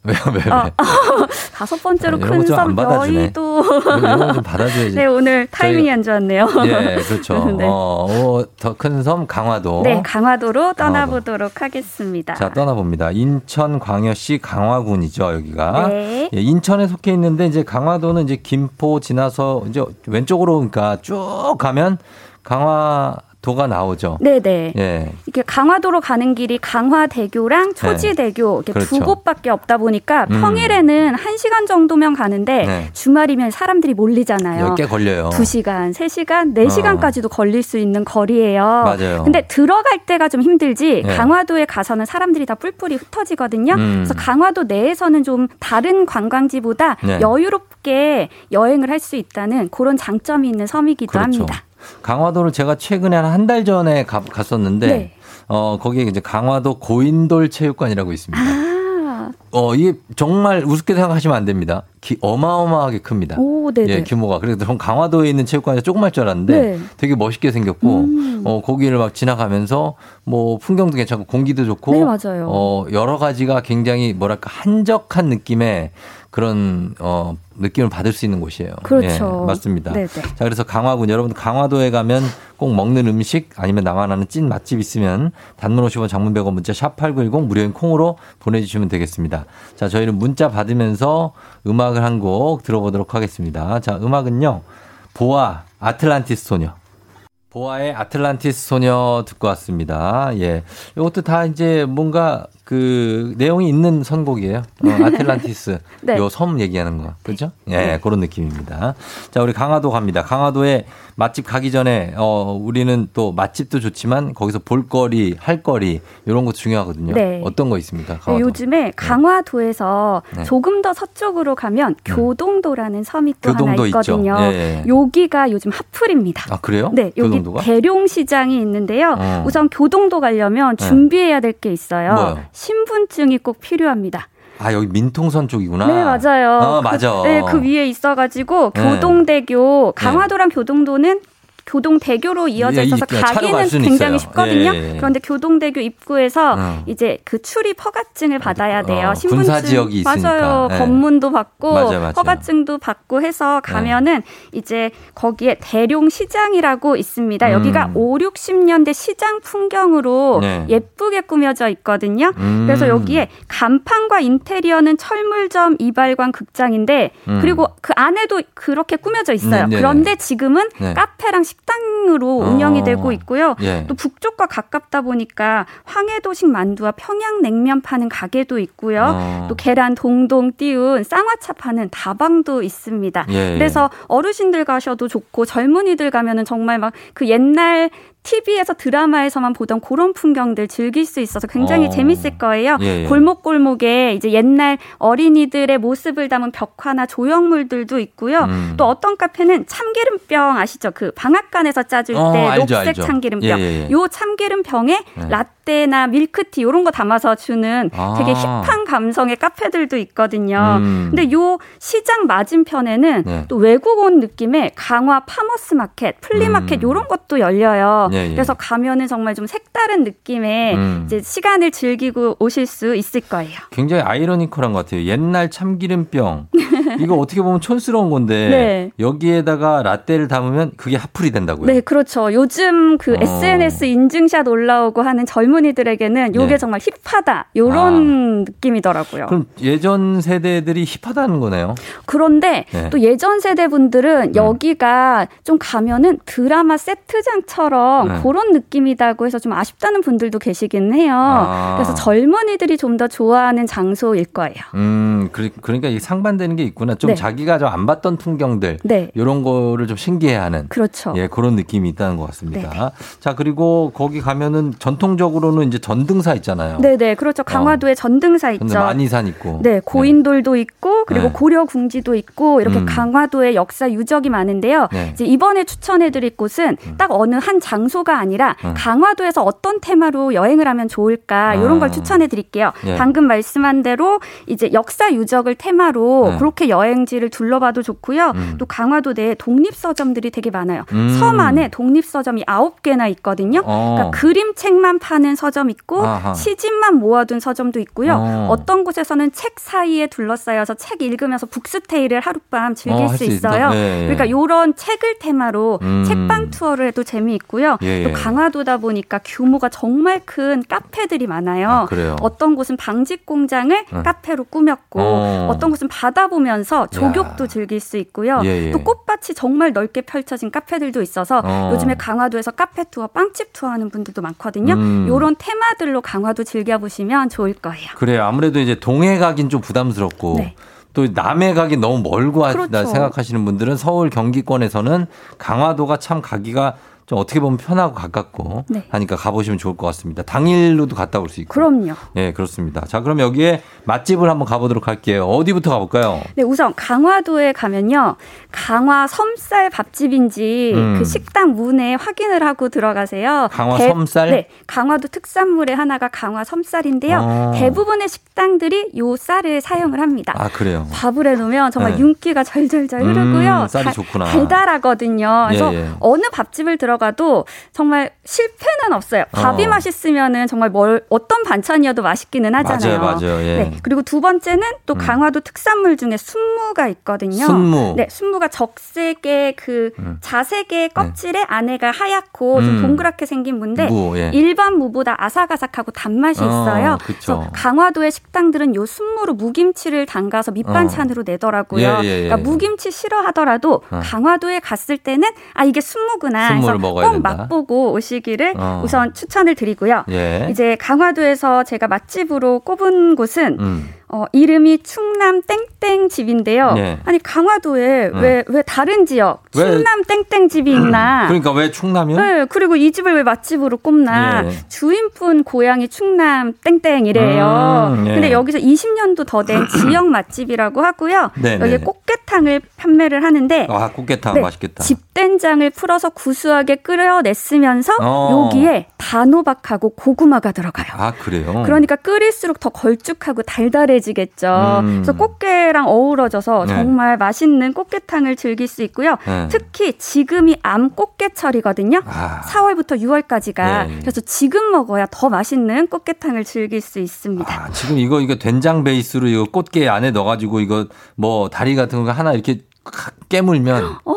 왜요, 왜, 왜? 어, 다섯 번째로 아, 큰 받아주네. 여의도. 이런 좀 받아줘야지. 네, 오늘 타이밍이 안 좋았네요. 예, 그렇죠. 네. 어, 더 큰 섬 강화도. 네, 강화도로 떠나보도록 하겠습니다. 자, 떠나봅니다. 인천 광역시 강화군이죠, 여기가. 네. 예, 인천에 속해 있는데 이제 강화도는 이제 김포 지나서 이제 왼쪽으로 그러니까 쭉 가면 강화 도가 나오죠. 네네. 예. 이게 강화도로 가는 길이 강화대교랑 초지대교 이렇게 두 그렇죠. 곳밖에 없다 보니까 음. 평일에는 한 시간 정도면 가는데 네. 주말이면 사람들이 몰리잖아요. 몇개 걸려요. 두 시간, 세 시간, 네 어. 시간까지도 걸릴 수 있는 거리예요. 맞아요. 근데 들어갈 때가 좀 힘들지 네. 강화도에 가서는 사람들이 다 뿔뿔이 흩어지거든요. 음. 그래서 강화도 내에서는 좀 다른 관광지보다 네. 여유롭게 여행을 할 수 있다는 그런 장점이 있는 섬이기도 그렇죠. 합니다. 강화도를 제가 최근에 한한달 전에 가- 갔었는데 네. 어 거기에 이제 강화도 고인돌 체육관이라고 있습니다. 아, 어 이게 정말 우습게 생각하시면 안 됩니다. 기- 어마어마하게 큽니다. 오, 네네. 예, 규모가. 그래서 전 강화도에 있는 체육관이 조그말 줄 알았는데 네. 되게 멋있게 생겼고 음. 어 거기를 막 지나가면서 뭐 풍경도 괜찮고 공기도 좋고 네, 맞아요. 어 여러 가지가 굉장히 뭐랄까 한적한 느낌의 그런 어 느낌을 받을 수 있는 곳이에요. 그렇죠. 예, 맞습니다. 네네. 자, 그래서 강화군 여러분 강화도에 가면 꼭 먹는 음식 아니면 나만 아는 찐 맛집 있으면 단문 50원 장문 100원 문자 샵 8910 무료인 콩으로 보내주시면 되겠습니다. 자, 저희는 문자 받으면서 음악을 한 곡 들어보도록 하겠습니다. 자, 음악은요. 보아 아틀란티스 소녀. 보아의 아틀란티스 소녀 듣고 왔습니다. 예. 이것도 다 이제 뭔가 그 내용이 있는 선곡이에요. 어, 아틀란티스. 네. 요섬 얘기하는 거. 그죠? 예, 그런 느낌입니다. 자, 우리 강화도 갑니다. 강화도에 맛집 가기 전에 어 우리는 또 맛집도 좋지만 거기서 볼거리, 할거리 이런 것도 중요하거든요. 네. 어떤 거 있습니까? 네, 강화도. 요즘에 강화도에서 네. 조금 더 서쪽으로 가면 교동도라는 섬이 또 하나 교동도 있죠. 있거든요. 예, 예. 여기가 요즘 핫플입니다. 아, 그래요? 네, 여기 교동도가? 대룡 시장이 있는데요. 어. 우선 교동도 가려면 네. 준비해야 될 게 있어요. 뭐요? 신분증이 꼭 필요합니다. 아, 여기 민통선 쪽이구나. 네, 맞아요. 어, 맞아. 그, 네, 그 위에 있어가지고 네. 교동대교, 강화도랑 교동도는 교동대교로 이어져 예, 있어서 갈 가기는 굉장히 있어요. 쉽거든요. 예, 예, 예. 그런데 교동대교 입구에서 어. 이제 그 출입 허가증을 받아야 돼요. 어, 신분증 군사 지역이 있으니까. 맞아요. 예. 검문도 받고 맞아요, 맞아요. 허가증도 받고 해서 가면은 이제 거기에 대룡 시장이라고 있습니다. 여기가 음. 5, 60년대 시장 풍경으로 네. 예쁘게 꾸며져 있거든요. 음. 그래서 여기에 간판과 인테리어는 철물점 이발관 극장인데 음. 그리고 그 안에도 그렇게 꾸며져 있어요. 네, 네, 그런데 지금은 네. 카페랑 식당으로 어. 운영이 되고 있고요. 예. 또 북쪽과 가깝다 보니까 황해도식 만두와 평양냉면 파는 가게도 있고요. 어. 또 계란 동동 띄운 쌍화차 파는 다방도 있습니다. 예, 예. 그래서 어르신들 가셔도 좋고 젊은이들 가면은 정말 막 그 옛날 TV에서 드라마에서만 보던 그런 풍경들 즐길 수 있어서 굉장히 어. 재밌을 거예요. 예, 예. 골목골목에 이제 옛날 어린이들의 모습을 담은 벽화나 조형물들도 있고요. 음. 또 어떤 카페는 참기름병 아시죠? 그 방앗간에서 짜줄 어, 때 알죠, 녹색 알죠. 참기름병. 예, 예, 예. 요 참기름병에 네. 라떼나 밀크티 이런 거 담아서 주는 아. 되게 힙한 감성의 카페들도 있거든요. 음. 근데 요 시장 맞은편에는 네. 또 외국 온 느낌의 강화 파머스 마켓, 플리마켓 음. 요런 것도 열려요. 예, 예. 그래서 가면은 정말 좀 색다른 느낌의 음. 이제 시간을 즐기고 오실 수 있을 거예요. 굉장히 아이러니컬한 것 같아요. 옛날 참기름병. 이거 어떻게 보면 촌스러운 건데 네. 여기에다가 라떼를 담으면 그게 핫플이 된다고요. 네, 그렇죠. 요즘 그 어. SNS 인증샷 올라오고 하는 젊은 이들에게는 요게 네. 정말 힙하다. 요런 느낌이더라고요. 그럼 예전 세대들이 힙하다는 거네요. 그런데 네. 또 예전 세대 분들은 여기가 좀 가면은 드라마 세트장처럼 네. 그런 느낌이다고 해서 좀 아쉽다는 분들도 계시긴 해요. 아. 그래서 젊은이들이 좀 더 좋아하는 장소일 거예요. 음, 그- 그러니까 이 상반되는 게 있구나. 좀 네. 자기가 좀 안 봤던 풍경들, 네. 이런 거를 좀 신기해하는. 그렇죠. 예, 그런 느낌이 있다는 것 같습니다. 네네. 자, 그리고 거기 가면은 전통적으로 는 이제 전등사 있잖아요. 네네, 그렇죠. 강화도에 전등사 있죠. 많이산 있고. 네, 고인돌도 있고 그리고 네. 고려 궁지도 있고 이렇게 음. 강화도의 역사 유적이 많은데요. 네. 이제 이번에 추천해드릴 곳은 딱 어느 한 장소가 아니라 음. 강화도에서 어떤 테마로 여행을 하면 좋을까 이런 아. 걸 추천해드릴게요. 예. 방금 말씀한 대로 이제 역사 유적을 테마로 네. 그렇게 여행지를 둘러봐도 좋고요. 음. 또 강화도 내에 독립 서점들이 되게 많아요. 음. 섬 안에 독립 서점이 아홉 개나 있거든요. 어. 그러니까 그림책만 파는 서점 있고 아하. 시집만 모아둔 서점도 있고요. 어. 어떤 곳에서는 책 사이에 둘러싸여서 책 읽으면서 북스테이를 하룻밤 즐길 어, 수. 있어요. 예, 예. 그러니까 요런 책을 테마로 음. 책방 투어를 해도 재미있고요. 예, 또 예. 강화도다 보니까 규모가 정말 큰 카페들이 많아요. 아? 어떤 곳은 방직 공장을 응. 카페로 꾸몄고 어. 어. 떤 곳은 바다 보면서 조격도 즐길 수 있고요. 예, 예. 또 꽃밭이 정말 넓게 펼쳐진 카페들도 있어서 어. 요즘에 강화도에서 카페 투어, 빵집 투어 하는 분들도 많거든요. 음. 요런 테마들로 강화도 즐겨보시면 좋을 거예요. 그래요. 아무래도 이제 동해 가긴 좀 부담스럽고 네. 또 남해 가긴 너무 멀고 하다 그렇죠. 생각하시는 분들은 서울 경기권에서는 강화도가 참 가기가 좀 어떻게 보면 편하고 가깝고 네. 하니까 가보시면 좋을 것 같습니다. 당일로도 갔다 올 수 있고. 그럼요. 예, 그렇습니다. 자, 그럼 여기에 맛집을 한번 가보도록 할게요. 어디부터 가볼까요? 네, 우선 강화도에 가면요. 강화 섬쌀 밥집인지 음. 그 식당 문에 확인을 하고 들어가세요. 강화 섬쌀? 네, 강화도 특산물의 하나가 강화 섬쌀인데요. 어. 대부분의 식당들이 요 쌀을 사용을 합니다. 아, 그래요. 밥을 해놓으면 정말 네. 윤기가 절절절 흐르고요. 음, 쌀이 달- 좋구나. 달달하거든요. 그래서 예, 예. 어느 밥집을 들어가 도 정말 실패는 없어요. 밥이 어. 맛있으면은 정말 뭘 어떤 반찬이어도 맛있기는 하잖아요. 맞아요, 맞아요. 예. 네. 그리고 두 번째는 또 음. 강화도 특산물 중에 순무가 있거든요. 순무. 네, 순무가 적색의 그 음. 자색의 껍질에 안에가 하얗고 좀 음. 동그랗게 생긴 무인데 무, 예. 일반 무보다 아삭아삭하고 단맛이 어, 있어요. 그쵸. 그래서 강화도의 식당들은 요 순무로 무김치를 담가서 밑반찬으로 내더라고요. 예, 예, 예. 그러니까 무김치 싫어하더라도 어. 강화도에 갔을 때는 아 이게 순무구나. 그래서 먹어야 꼭 된다. 맛보고 오시기를 어. 우선 추천을 드리고요. 예. 이제 강화도에서 제가 맛집으로 꼽은 곳은 음. 어, 이름이 충남 땡땡 집인데요. 네. 아니 강화도에 음. 왜왜 다른 지역 왜- 충남 땡땡 집이 있나? 그러니까 왜 충남이요? 네, 그리고 이 집을 왜 맛집으로 꼽나? 예. 주인분 고향이 충남 땡땡이래요. 음, 예. 근데 여기서 20년도 더 된 지역 맛집이라고 하고요. 네, 여기 네. 꽃게 꽃게탕을 판매를 하는데 아, 꽃게탕 네, 맛있겠다. 집된장을 풀어서 구수하게 끓여냈으면서 어. 여기에 단호박하고 고구마가 들어가요. 아, 그래요? 그러니까 끓일수록 더 걸쭉하고 달달해지겠죠. 음. 그래서 꽃게랑 어우러져서 네. 정말 맛있는 꽃게탕을 즐길 수 있고요. 네. 특히 지금이 암 꽃게철이거든요. 아. 4월부터 6월까지가. 네. 그래서 지금 먹어야 더 맛있는 꽃게탕을 즐길 수 있습니다. 아, 지금 이거 이거 된장 베이스로 이거 꽃게 안에 넣어가지고 이거 뭐 다리 같은 거 하나 이렇게 칵 깨물면 어,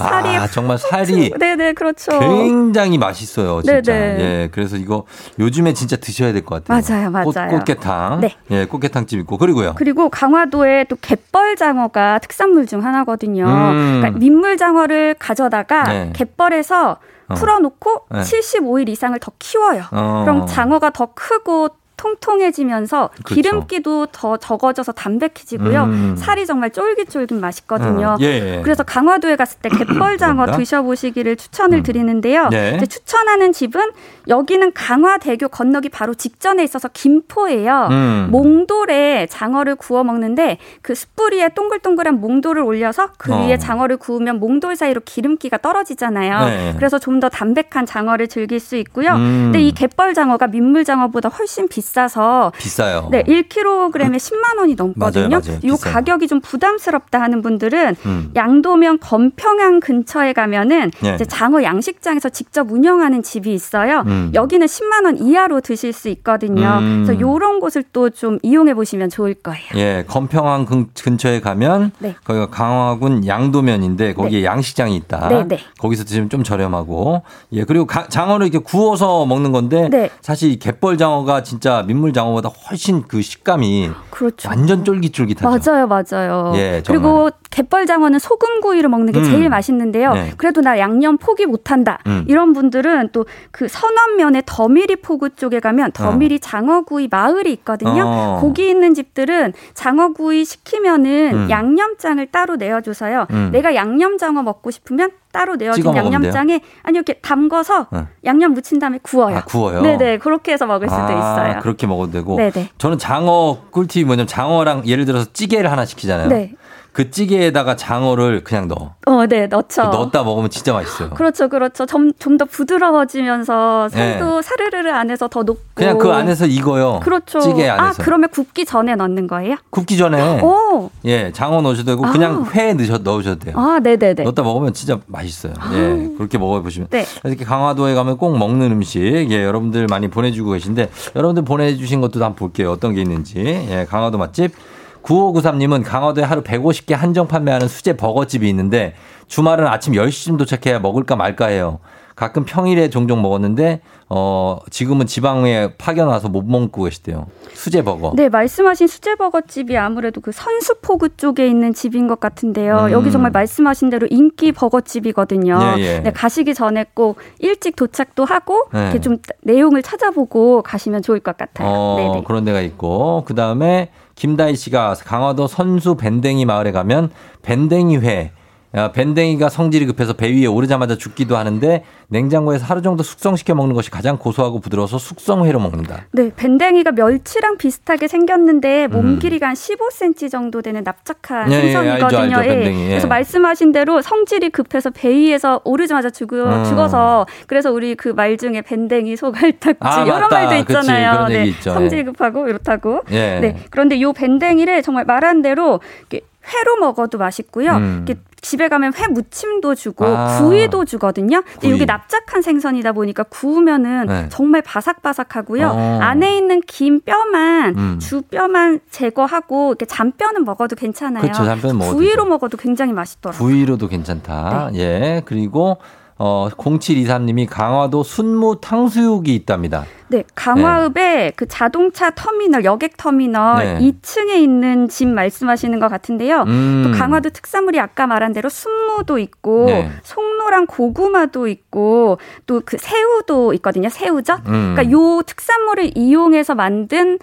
살이 아 정말 살이 네네 그렇죠. 굉장히 맛있어요 진짜. 네네. 예, 그래서 이거 요즘에 진짜 드셔야 될 것 같아요. 맞아요, 꽃, 맞아요. 꽃 게탕. 네. 예, 꽃게탕집 있고 그리고요. 그리고 강화도에 또 갯벌장어가 특산물 중 하나거든요. 음. 그러니까 민물장어를 가져다가 네. 갯벌에서 어. 풀어놓고 네. 75일 이상을 더 키워요. 어. 그럼 장어가 더 크고 통통해지면서 그렇죠. 기름기도 더 적어져서 담백해지고요. 음. 살이 정말 쫄깃쫄깃 맛있거든요. 어, 예. 그래서 강화도에 갔을 때 갯벌장어? 드셔보시기를 추천을 드리는데요. 네. 이제 추천하는 집은 여기는 강화대교 건너기 바로 직전에 있어서 김포예요. 음. 몽돌에 장어를 구워 먹는데 그 숯불 위에 동글동글한 몽돌을 올려서 그 어. 위에 장어를 구우면 몽돌 사이로 기름기가 떨어지잖아요. 네. 그래서 좀 더 담백한 장어를 즐길 수 있고요. 음. 근데 이 갯벌 장어가 민물 장어보다 훨씬 비싸 서 비싸요. 네, 1kg에 10만 원이 넘거든요. 맞아요, 맞아요. 이. 가격이 좀 부담스럽다 하는 분들은 음. 양도면 건평항 근처에 가면은 네. 이제 장어 양식장에서 직접 운영하는 집이 있어요. 음. 여기는 10만 원 이하로 드실 수 있거든요. 음. 그래서 이런 곳을 또 좀 이용해 보시면 좋을 거예요. 예, 건평항 근- 근처에 가면 네. 거기가 강화군 양도면인데 거기에 양식장이 있다. 네, 네. 거기서 드시면 좀 저렴하고 예 그리고 가- 장어를 이렇게 구워서 먹는 건데 네. 사실 이 갯벌 장어가 진짜 민물 장어보다 훨씬 그 식감이 그렇죠. 완전 쫄깃쫄깃하죠. 맞아요, 맞아요. 예. 그리고 갯벌 장어는 소금구이로 먹는 게 음. 제일 맛있는데요. 네. 그래도 나 양념 포기 못한다. 음. 이런 분들은 또그 선원면의 더미리 포구 쪽에 가면 더미리 장어구이 마을이 있거든요. 어. 거기 있는 집들은 장어구이 시키면은 음. 양념장을 따로 내어줘서요. 음. 내가 양념장어 먹고 싶으면 따로 먹으면 양념장에 아니 이렇게 담궈서 어. 양념 묻힌 다음에 구워요. 아, 구워요? 네네 그렇게 해서 먹을 수도 아, 있어요. 그렇게 먹어도 되고. 네네. 저는 장어 꿀팁이 뭐냐면 장어랑 예를 들어서 찌개를 하나 시키잖아요. 네. 그 찌개에다가 장어를 그냥 넣어. 어, 네 넣죠. 넣었다 먹으면 진짜 맛있어요. 그렇죠, 그렇죠. 좀 좀 더 부드러워지면서 살도 네. 사르르르 안에서 더 녹고. 그냥 그 안에서 익어요. 그렇죠. 찌개 아, 안에서. 그러면 굽기 전에 넣는 거예요? 굽기 전에 오. 예 장어 넣으셔도 되고 아. 그냥 회 넣으셔, 넣으셔도 돼요. 아, 네, 네, 네. 넣었다 먹으면 진짜 맛있어요. 예, 그렇게 먹어보시면. 네. 이렇게 강화도에 가면 꼭 먹는 음식, 예, 여러분들 많이 보내주고 계신데, 여러분들 보내주신 것도 한번 볼게요. 어떤 게 있는지. 예, 강화도 맛집. 9593님은 강화도에 하루 150개 한정 판매하는 수제 버거집이 있는데, 주말은 아침 10시쯤 도착해야 먹을까 말까 해요. 가끔 평일에 종종 먹었는데, 어, 지금은 지방에 파견 와서 못 먹고 계시대요. 수제 버거. 네, 말씀하신 수제 버거 집이 아무래도 그 선수포구 쪽에 있는 집인 것 같은데요. 음. 여기 정말 말씀하신 대로 인기 버거 집이거든요. 예, 예. 네, 가시기 전에 꼭 일찍 도착도 하고 네. 이렇게 좀 내용을 찾아보고 가시면 좋을 것 같아요. 어. 그런 데가 있고 그 다음에 김다희 씨가 강화도 선수 밴댕이 마을에 가면 밴댕이회 야, 밴댕이가 성질이 급해서 배 위에 오르자마자 죽기도 하는데 냉장고에서 하루 정도 숙성시켜 먹는 것이 가장 고소하고 부드러워서 숙성회로 먹는다. 네, 밴댕이가 멸치랑 비슷하게 생겼는데 몸 음. 길이가 한 15cm 정도 되는 납작한 예, 예, 생선이거든요. 알죠, 알죠, 밴댕이, 예. 그래서 말씀하신 대로 성질이 급해서 배 위에서 오르자마자 죽어, 음. 죽어서 그래서 우리 그 말 중에 밴댕이 소갈딱지 아, 이런 맞다. 말도 그치, 있잖아요. 얘기 네, 있죠. 성질 예. 급하고 이렇다고. 예. 네, 그런데 요 밴댕이를 정말 말한 대로 회로 먹어도 맛있고요. 음. 이렇게 집에 가면 회 무침도 주고 아. 구이도 주거든요. 근데 구이. 이게 납작한 생선이다 보니까 구우면은 네. 정말 바삭바삭하고요. 어. 안에 있는 긴 뼈만 음. 주 뼈만 제거하고 이렇게 잔뼈는 먹어도 괜찮아요. 그렇죠, 잔뼈는 먹어도 구이로 먹어도 굉장히 맛있더라고요. 구이로도 괜찮다. 네. 예. 그리고 어 0723님이 강화도 순무 탕수육이 있답니다. 네, 강화읍의 그 자동차 터미널, 여객 터미널 네. 2층에 있는 집 말씀하시는 것 같은데요. 음. 또 강화도 특산물이 아까 말한 대로 순무도 있고 네. 송로랑 고구마도 있고 또 그 새우도 있거든요. 새우젓. 음. 그러니까 요 특산물을 이용해서 만든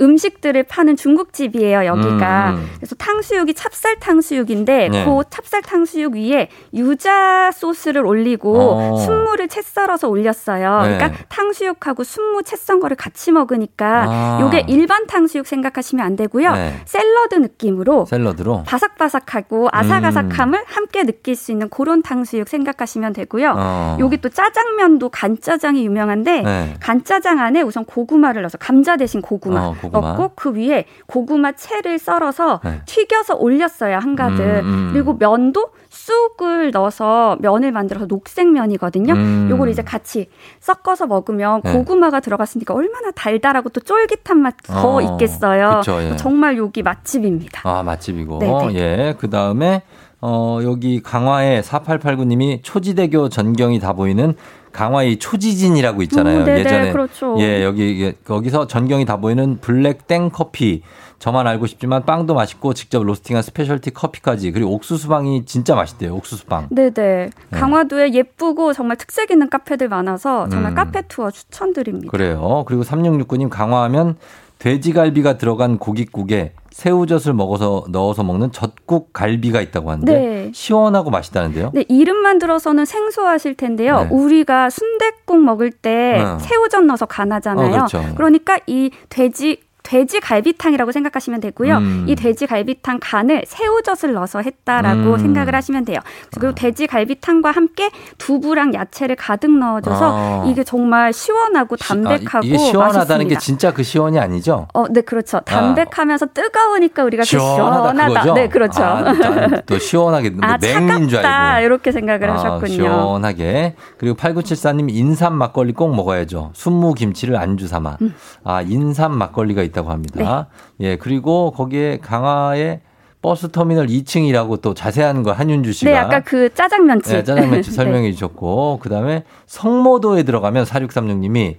음식들을 파는 중국집이에요, 여기가. 음. 그래서 탕수육이 찹쌀 탕수육인데 네. 그 찹쌀 탕수육 위에 유자 소스를 올리고 어. 순무를 채 썰어서 올렸어요. 네. 그러니까 탕수육하고 순무 채 썬 거를 같이 먹으니까 아. 요게 일반 탕수육 생각하시면 안 되고요. 네. 샐러드 느낌으로 샐러드로. 바삭바삭하고 아삭아삭함을 함께 느낄 수 있는 그런 탕수육 생각하시면 되고요. 어. 여기 또 짜장면도 간짜장이 유명한데 네. 간짜장 안에 우선 고구마를 넣어서 감자 대신 고구마, 어, 고구마. 넣고 그 위에 고구마 채를 썰어서 네. 튀겨서 올렸어요 한 가득. 음, 음. 그리고 면도 쑥을 넣어서 면을 만들어서 녹색 면이거든요. 음. 요걸 이제 같이 섞어서 먹으면 네. 고구마가 들어갔으니까 얼마나 달달하고 또 쫄깃한 맛더 어, 있겠어요. 그쵸, 예. 정말 여기 맛집입니다. 아, 맛집이고. 네네. 예. 그 다음에, 어, 여기 강화에 4889님이 초지대교 전경이 다 보이는 강화의 초지진이라고 있잖아요. 오, 네네, 예전에. 그렇죠. 예, 여기, 예, 거기서 전경이 다 보이는 블랙 땡 커피. 저만 알고 싶지만 빵도 맛있고 직접 로스팅한 스페셜티 커피까지 그리고 옥수수빵이 진짜 맛있대요. 옥수수빵. 네네. 강화도에 예쁘고 정말 특색 있는 카페들 많아서 정말 음. 카페 투어 추천드립니다. 그래요. 그리고 3669님 강화하면 돼지갈비가 들어간 고깃국에 새우젓을 먹어서 넣어서 먹는 젖국 갈비가 있다고 하는데 네. 시원하고 맛있다는데요. 네, 이름만 들어서는 생소하실 텐데요. 네. 우리가 순댓국 먹을 때 어. 새우젓 넣어서 간하잖아요. 어, 그렇죠. 러니까이 돼지 돼지 갈비탕이라고 생각하시면 되고요. 음. 이 돼지 갈비탕 간을 새우젓을 넣어서 했다라고 음. 생각을 하시면 돼요. 그리고 돼지 갈비탕과 함께 두부랑 야채를 가득 넣어줘서 아. 이게 정말 시원하고 담백하고 아, 이- 이게 시원하다는 게 맛있습니다. 진짜 그 시원이 아니죠? 어, 네, 그렇죠. 담백하면서 뜨거우니까 우리가 그 시원하다, 시원하다. 그거죠? 네, 그렇죠. 아, 난또 시원하게 뭐 아, 냉인 줄. 알고. 이렇게 생각을 아, 하셨군요. 시원하게. 그리고 8974님 인삼 막걸리 꼭 먹어야죠. 순무 김치를 안주 삼아. 음. 아, 인삼 막걸리가 있다 고 합니다. 네. 예, 그리고 거기에 강화에 버스 터미널 2층이라고 또 자세한 거 한윤주 씨가 네, 아까 그 짜장면집. 네, 짜장면집 네. 설명해 주셨고 그다음에 성모도에 들어가면 4636님이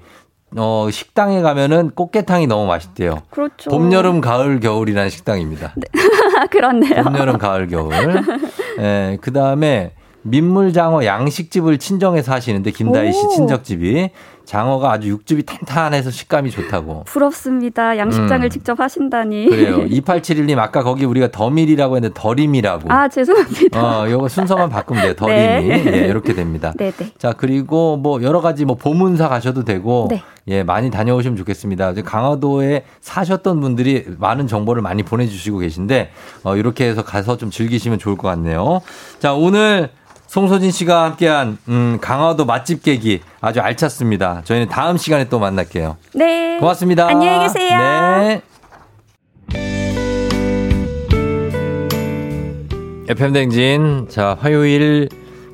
어, 식당에 가면은 꽃게탕이 너무 맛있대요. 그렇죠. 봄, 여름, 가을, 겨울이라는 식당입니다. 그렇네요. 봄, 여름, 가을, 겨울. 예, 그 다음에 민물장어 양식집을 친정에서 하시는데 김다희 씨 오. 친척집이 장어가 아주 육즙이 탄탄해서 식감이 좋다고. 부럽습니다. 양식장을 음. 직접 하신다니. 그래요. 2871님 아까 거기 우리가 더밀이라고 했는데 덜임이라고. 아, 죄송합니다. 어, 요거 순서만 바꾸면 돼요. 덜임이. 네. 예, 이렇게 됩니다. 네, 네. 자, 그리고 뭐 여러 가지 뭐 보문사 가셔도 되고 네. 예, 많이 다녀오시면 좋겠습니다. 이제 강화도에 사셨던 분들이 많은 정보를 많이 보내 주시고 계신데 어, 이렇게 해서 가서 좀 즐기시면 좋을 것 같네요. 자, 오늘 송소진 씨가 함께한 음, 강화도 맛집 깨기 아주 알찼습니다. 저희는 다음 시간에 또 만날게요. 네. 고맙습니다. 안녕히 계세요. 네. FM 댕진. 자, 화요일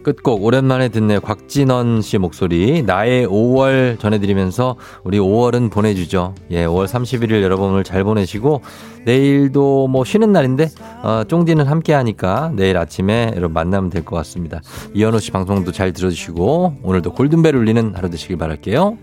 끝곡 오랜만에 듣네요. 곽진원 씨 목소리. 나의 5월 전해드리면서 우리 5월은 보내주죠. 예, 5월 31일 여러분 오늘 잘 보내시고 내일도 뭐 쉬는 날인데 어, 쫑디는 함께 하니까 내일 아침에 여러분 만나면 될 것 같습니다. 이현우 씨 방송도 잘 들어주시고 오늘도 골든벨 울리는 하루 되시길 바랄게요.